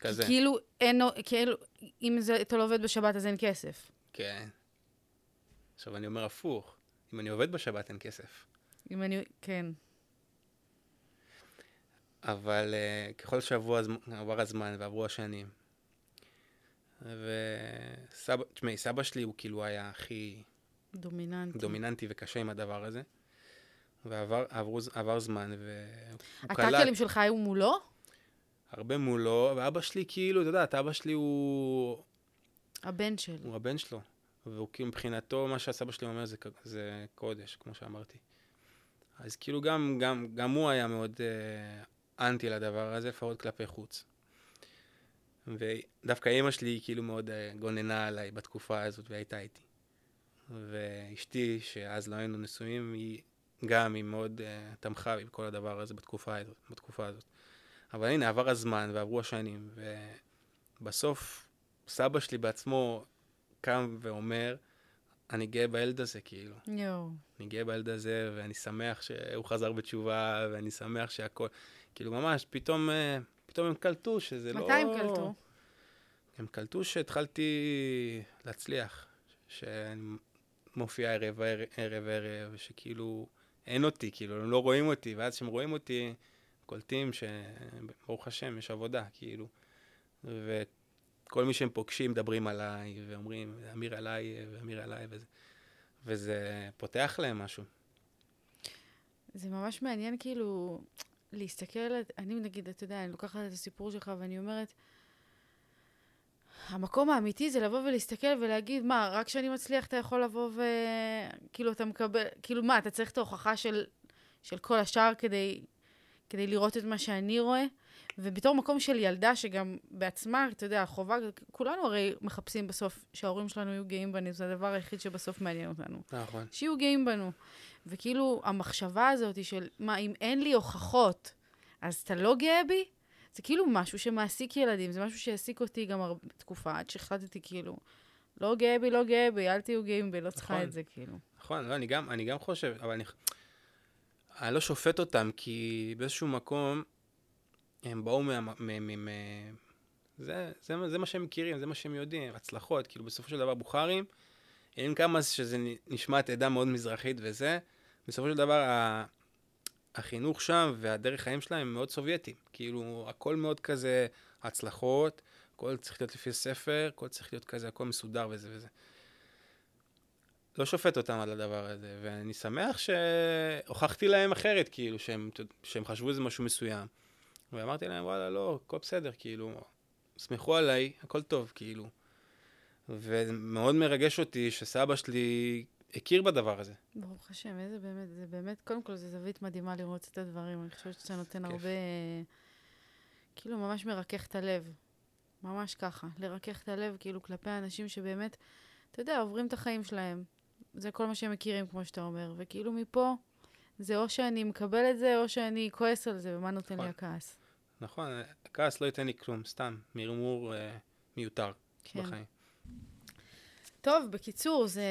כזה. כאילו, אין, כאילו, אם זה, אתה לא עובד בשבת אז אין כסף. כן. עכשיו אני אומר הפוך, אם אני עובד בשבת אין כסף. אם אני, כן. אבל uh, ככל שעבר הזמן, עבר הזמן ועברו השנים, וסבא, תשמעי, סבא שלי הוא כאילו היה הכי דומיננטי. דומיננטי וקשה עם הדבר הזה, ועבר עברו, עבר זמן, והוא הטאקלים שלך היו מולו? הרבה מולו, ואבא שלי כאילו, אתה יודע, אבא שלי הוא, הבן של. הוא הבן שלו, והוא כאילו מבחינתו, מה שהסבא שלי אומר זה, זה קודש, כמו שאמרתי. אז כאילו גם, גם, גם הוא היה מאוד אה, אנטי לדבר הזה, לפחות כלפי חוץ. ודווקא אימא שלי כאילו מאוד אה, גוננה עליי בתקופה הזאת והייתה איתי. ואשתי, שאז לא היינו נשואים, היא גם, היא מאוד אה, תמכה בי בכל הדבר הזה בתקופה הזאת. בתקופה הזאת. אבל הנה, עבר הזמן ועברו השנים, ובסוף סבא שלי בעצמו קם ואומר, אני גאה בילד הזה, כאילו. יואו. אני גאה בילד הזה, ואני שמח שהוא חזר בתשובה, ואני שמח שהכל... כאילו, ממש, פתאום, אה, פתאום הם קלטו שזה לא... מתי הם קלטו? הם קלטו שהתחלתי להצליח, שאני מופיע ערב ערב, ערב, ערב, שכאילו אין אותי, כאילו, הם לא רואים אותי, ואז כשהם רואים אותי, קולטים שברוך השם, יש עבודה, כאילו. וכל מי שהם פוגשים מדברים עליי, ואומרים, אמיר עליי, ואמיר עליי, וזה, וזה פותח להם משהו. זה ממש מעניין כאילו להסתכל, אני נגיד, אתה יודע, אני לוקחת את הסיפור שלך ואני אומרת, המקום האמיתי זה לבוא ולהסתכל ולהגיד, מה, רק כשאני מצליח אתה יכול לבוא ו... כאילו, אתה מקבל, כאילו, מה, אתה צריך את ההוכחה של, של כל השאר כדי, כדי לראות את מה שאני רואה? ובתור מקום של ילדה שגם בעצמה, אתה יודע, חובה, כולנו הרי מחפשים בסוף שההורים שלנו יהיו גאים בנו, זה הדבר היחיד שבסוף מעניין אותנו. נכון. שיהיו גאים בנו. וכאילו, המחשבה הזאת של, מה, אם אין לי הוכחות, אז אתה לא גאה בי? זה כאילו משהו שמעסיק ילדים, זה משהו שהעסיק אותי גם הרבה תקופה, עד שהחלטתי כאילו, לא גאה בי, לא גאה בי, אל תהיו גאים בי, לא צריכה נכון. את זה, כאילו. נכון, לא, אני גם, אני גם חושב, אבל אני, אני לא שופט אותם, כי באיזשהו מקום הם באו מה... מ, מ, מ, זה, זה, זה מה שהם מכירים, זה מה שהם יודעים, הצלחות, כאילו בסופו של דבר בוכרים, עם כמה שזה נשמעת עדה מאוד מזרחית וזה, בסופו של דבר ה... החינוך שם והדרך חיים שלהם הם מאוד סובייטים. כאילו, הכל מאוד כזה הצלחות, הכל צריך להיות לפי ספר, הכל צריך להיות כזה, הכל מסודר וזה וזה. לא שופט אותם על הדבר הזה, ואני שמח שהוכחתי להם אחרת, כאילו, שהם, שהם חשבו איזה משהו מסוים. ואמרתי להם, וואלה, לא, הכל בסדר, כאילו, סמכו עליי, הכל טוב, כאילו. ומאוד מרגש אותי שסבא שלי הכיר בדבר הזה. ברוך השם, איזה באמת, זה באמת, קודם כל, זו זווית מדהימה לראות את הדברים. אני חושבת שאתה נותן כיף. הרבה, כאילו, ממש מרכך את הלב. ממש ככה. לרכך את הלב, כאילו, כלפי האנשים שבאמת, אתה יודע, עוברים את החיים שלהם. זה כל מה שהם מכירים, כמו שאתה אומר. וכאילו מפה, זה או שאני מקבל את זה, או שאני כועס על זה, ומה נותן נכון. לי הכעס. נכון, הכעס לא ייתן לי כלום, סתם, מרמור אה, מיותר כן. בחיים. טוב, בקיצור, זה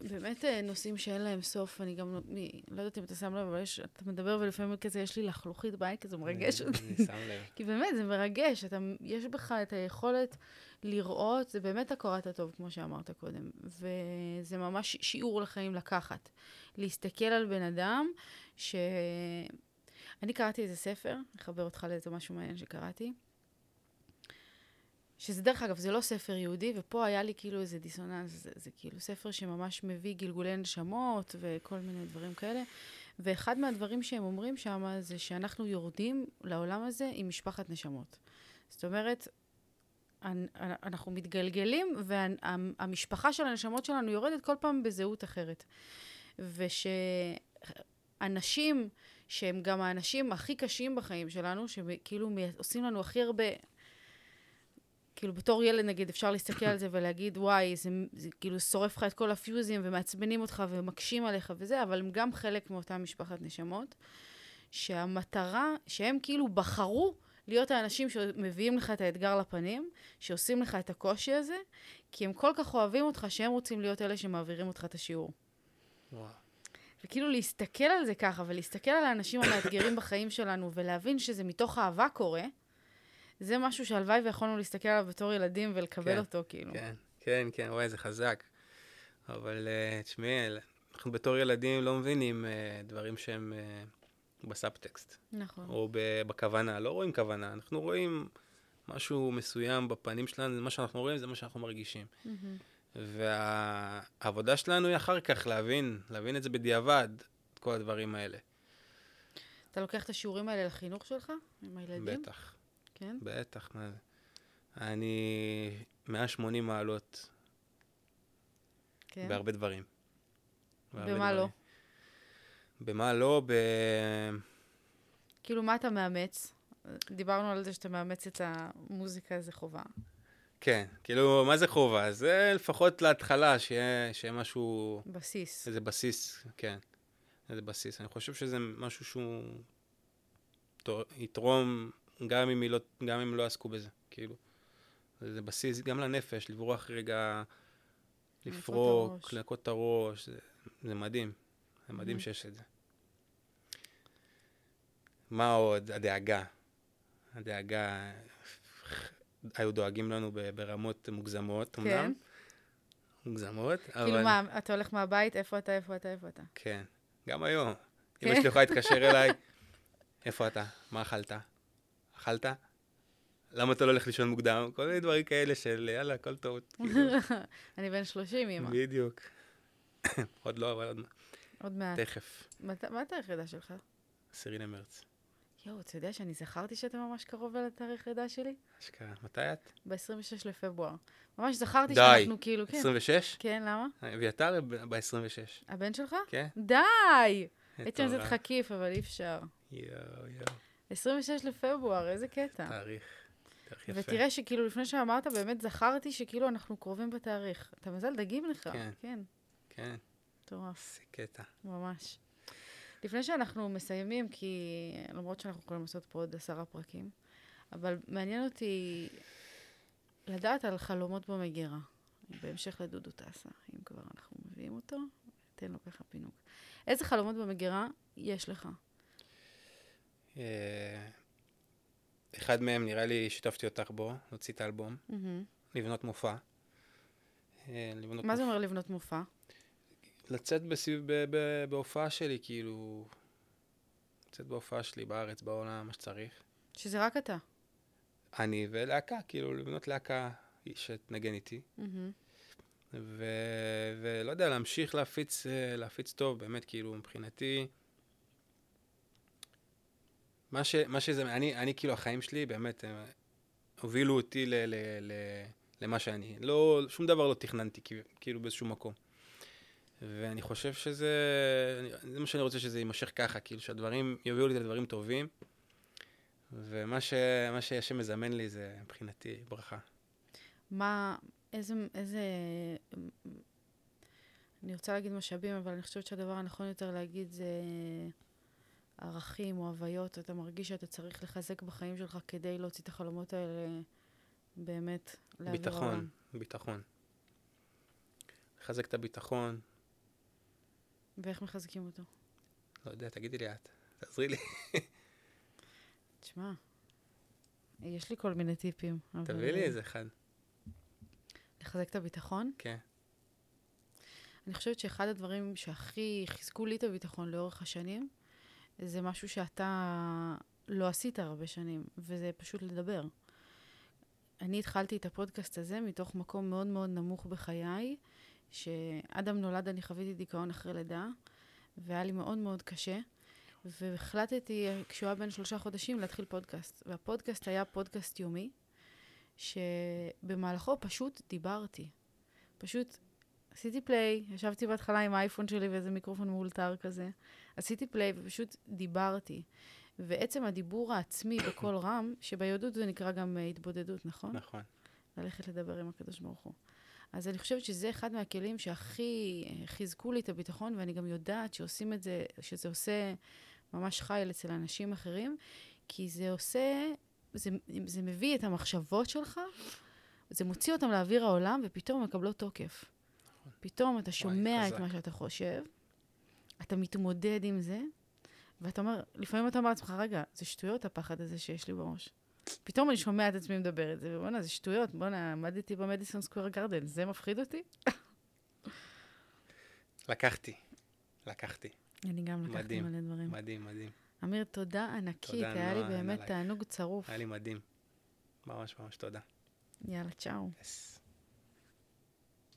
באמת אה, נושאים שאין להם סוף. אני גם, אני לא יודעת אם אתה שם לב, אבל יש, אתה מדבר ולפעמים כזה, יש לי לחלוכית בעין, כזה מרגש אותי. אני שם לב. *laughs* כי באמת, זה מרגש. אתה, יש בך את היכולת לראות, זה באמת הכרת הטוב, כמו שאמרת קודם. וזה ממש שיעור לחיים לקחת. להסתכל על בן אדם ש... אני קראתי איזה ספר, אחבר אותך לאיזה משהו מעניין שקראתי. שזה דרך אגב, זה לא ספר יהודי, ופה היה לי כאילו איזה דיסוננס, זה, זה כאילו ספר שממש מביא גלגולי נשמות וכל מיני דברים כאלה. ואחד מהדברים שהם אומרים שם זה שאנחנו יורדים לעולם הזה עם משפחת נשמות. זאת אומרת, אנחנו מתגלגלים, והמשפחה של הנשמות שלנו יורדת כל פעם בזהות אחרת. ושאנשים, שהם גם האנשים הכי קשים בחיים שלנו, שכאילו עושים לנו הכי הרבה כאילו בתור ילד נגיד אפשר להסתכל על זה ולהגיד וואי זה, זה כאילו שורף לך את כל הפיוזים ומעצבנים אותך ומקשים עליך וזה, אבל הם גם חלק מאותה משפחת נשמות, שהמטרה, שהם כאילו בחרו להיות האנשים שמביאים לך את האתגר לפנים, שעושים לך את הקושי הזה, כי הם כל כך אוהבים אותך שהם רוצים להיות אלה שמעבירים אותך את השיעור. וואו. וכאילו להסתכל על זה ככה, ולהסתכל על האנשים המאתגרים בחיים שלנו, ולהבין שזה מתוך אהבה קורה, זה משהו שהלוואי ויכולנו להסתכל עליו בתור ילדים ולקבל כן, אותו, כאילו. כן, כן, כן, וואי, זה חזק. אבל uh, תשמעי, אנחנו בתור ילדים לא מבינים uh, דברים שהם uh, בסאבטקסט. נכון. או בכוונה, לא רואים כוונה, אנחנו רואים משהו מסוים בפנים שלנו, מה שאנחנו רואים זה מה שאנחנו מרגישים. Mm-hmm. והעבודה שלנו היא אחר כך להבין, להבין את זה בדיעבד, את כל הדברים האלה. אתה לוקח את השיעורים האלה לחינוך שלך, עם הילדים? בטח. כן? בטח, מה זה. אני 180 מעלות. כן? בהרבה דברים. בהרבה במה דברים. לא? במה לא? ב... כאילו, מה אתה מאמץ? דיברנו על זה שאתה מאמץ את המוזיקה, זה חובה. כן, כאילו, מה זה חובה? זה לפחות להתחלה, שיהיה, שיהיה משהו... בסיס. איזה בסיס, כן. איזה בסיס. אני חושב שזה משהו שהוא יתרום גם אם, לא, גם אם לא עסקו בזה, כאילו. זה בסיס גם לנפש, לברוח רגע, לפרוק, לנקות את הראש, זה, זה מדהים. זה מדהים. שיש את זה. מה עוד? הדאגה. הדאגה, היו דואגים לנו ברמות מוגזמות, כן. אמנם. מוגזמות, כאילו אבל... כאילו מה, אתה הולך מהבית, איפה אתה, איפה אתה, איפה אתה? כן, גם היום. כן? אמא שלי יכולה להתקשר אליי, איפה אתה? מה אכלת? אכלת? למה אתה לא הולך לישון מוקדם? כל מיני דברים כאלה של יאללה, הכל טוב. *laughs* כאילו. אני בן 30, אמא. בדיוק. *coughs* עוד לא, אבל עוד מעט. עוד מעט. תכף. מה התאריך לידה שלך? עשירי למרץ. יואו, אתה יודע שאני זכרתי שאתה ממש קרוב אל התאריך לידה שלי? אשכרה. מתי את? ב-26 לפברואר. ממש זכרתי די. שאנחנו כאילו, כן. 26? כן, למה? אביתר ב-26. הבן שלך? כן. די! הייתי נותנת לך כיף, אבל אי אפשר. יואו, יואו. 26 לפברואר, איזה קטע. תאריך. תאריך יפה. ותראה שכאילו לפני שאמרת, באמת זכרתי שכאילו אנחנו קרובים בתאריך. אתה מזל דגים לך. כן. כן. כן. מטורף. איזה קטע. ממש. לפני שאנחנו מסיימים, כי למרות שאנחנו יכולים לעשות פה עוד עשרה פרקים, אבל מעניין אותי לדעת על חלומות במגירה. בהמשך לדודו טסה, אם כבר אנחנו מביאים אותו, תן לו ככה פינוק. איזה חלומות במגירה יש לך? אה, אחד מהם, נראה לי, שיתפתי אותך בו, להוציא את האלבום. לבנות מופע. אה, מה זה. אומר לבנות מופע? לצאת בסביב, ב, ב, בהופעה שלי, כאילו... לצאת בהופעה שלי בארץ, בעולם, מה שצריך. שזה רק אתה. אני ולהקה, כאילו, לבנות להקה שתנגן איתי. מהמם. ו... ולא יודע, להמשיך להפיץ, אה, להפיץ טוב, באמת, כאילו, מבחינתי... מה, ש... מה שזה, אני, אני, כאילו, החיים שלי, באמת, הם הובילו אותי ל... ל... ל... למה שאני. לא, שום דבר לא תכננתי, כאילו, באיזשהו מקום. ואני חושב שזה, זה מה שאני רוצה שזה יימשך ככה, כאילו, שהדברים יובילו לי לדברים טובים, ומה ש... שהשם מזמן לי זה מבחינתי ברכה. מה, איזה, איזה... אני רוצה להגיד משאבים, אבל אני חושבת שהדבר הנכון יותר להגיד זה ערכים או הוויות. אתה מרגיש שאתה צריך לחזק בחיים שלך כדי להוציא את החלומות האלה באמת ביטחון. ביטחון. לחזק את הביטחון, ואיך מחזקים אותו? לא יודע, תגידי לי את, תעזרי לי. תשמע, יש לי כל מיני טיפים. תביאי לי איזה אחד. לחזק את הביטחון? כן. אני חושבת שאחד הדברים שהכי חיזקו לי את הביטחון לאורך השנים, זה משהו שאתה לא עשית הרבה שנים, וזה פשוט לדבר. אני התחלתי את הפודקאסט הזה מתוך מקום מאוד מאוד נמוך בחיי, שאדם נולד, אני חוויתי דיכאון אחרי לידה, והיה לי מאוד מאוד קשה, והחלטתי, כשהוא היה בן שלושה חודשים, להתחיל פודקאסט. והפודקאסט היה פודקאסט יומי, שבמהלכו פשוט דיברתי. פשוט עשיתי play, ישבתי בהתחלה עם האייפון שלי ואיזה מיקרופון מאולתר כזה. עשיתי play ופשוט דיברתי. ועצם הדיבור העצמי *coughs* בקול רם, שביהדות זה נקרא גם uh, התבודדות, נכון? נכון. ללכת לדבר עם הקדוש ברוך הוא. אז אני חושבת שזה אחד מהכלים שהכי אה, חיזקו לי את הביטחון, ואני גם יודעת שעושים את זה, שזה עושה ממש חייל אצל אנשים אחרים, כי זה עושה, זה, זה מביא את המחשבות שלך, זה מוציא אותם לאוויר העולם, ופתאום מקבלות תוקף. פתאום אתה שומע את חזק. מה שאתה חושב, אתה מתמודד עם זה, ואתה אומר, לפעמים אתה אומר לעצמך, רגע, זה שטויות הפחד הזה שיש לי בראש. פתאום אני שומע את עצמי מדבר את זה, ובואנה, זה שטויות, בואנה, עמדתי במדיסון סקוויר גרדן, זה מפחיד אותי? לקחתי. לקחתי. אני גם לקחתי מדהים, מלא דברים. מדהים, מדהים. אמיר, תודה ענקית, תודה, היה לי באמת. תענוג צרוף. היה לי מדהים. ממש ממש תודה. יאללה, צ'או. יס.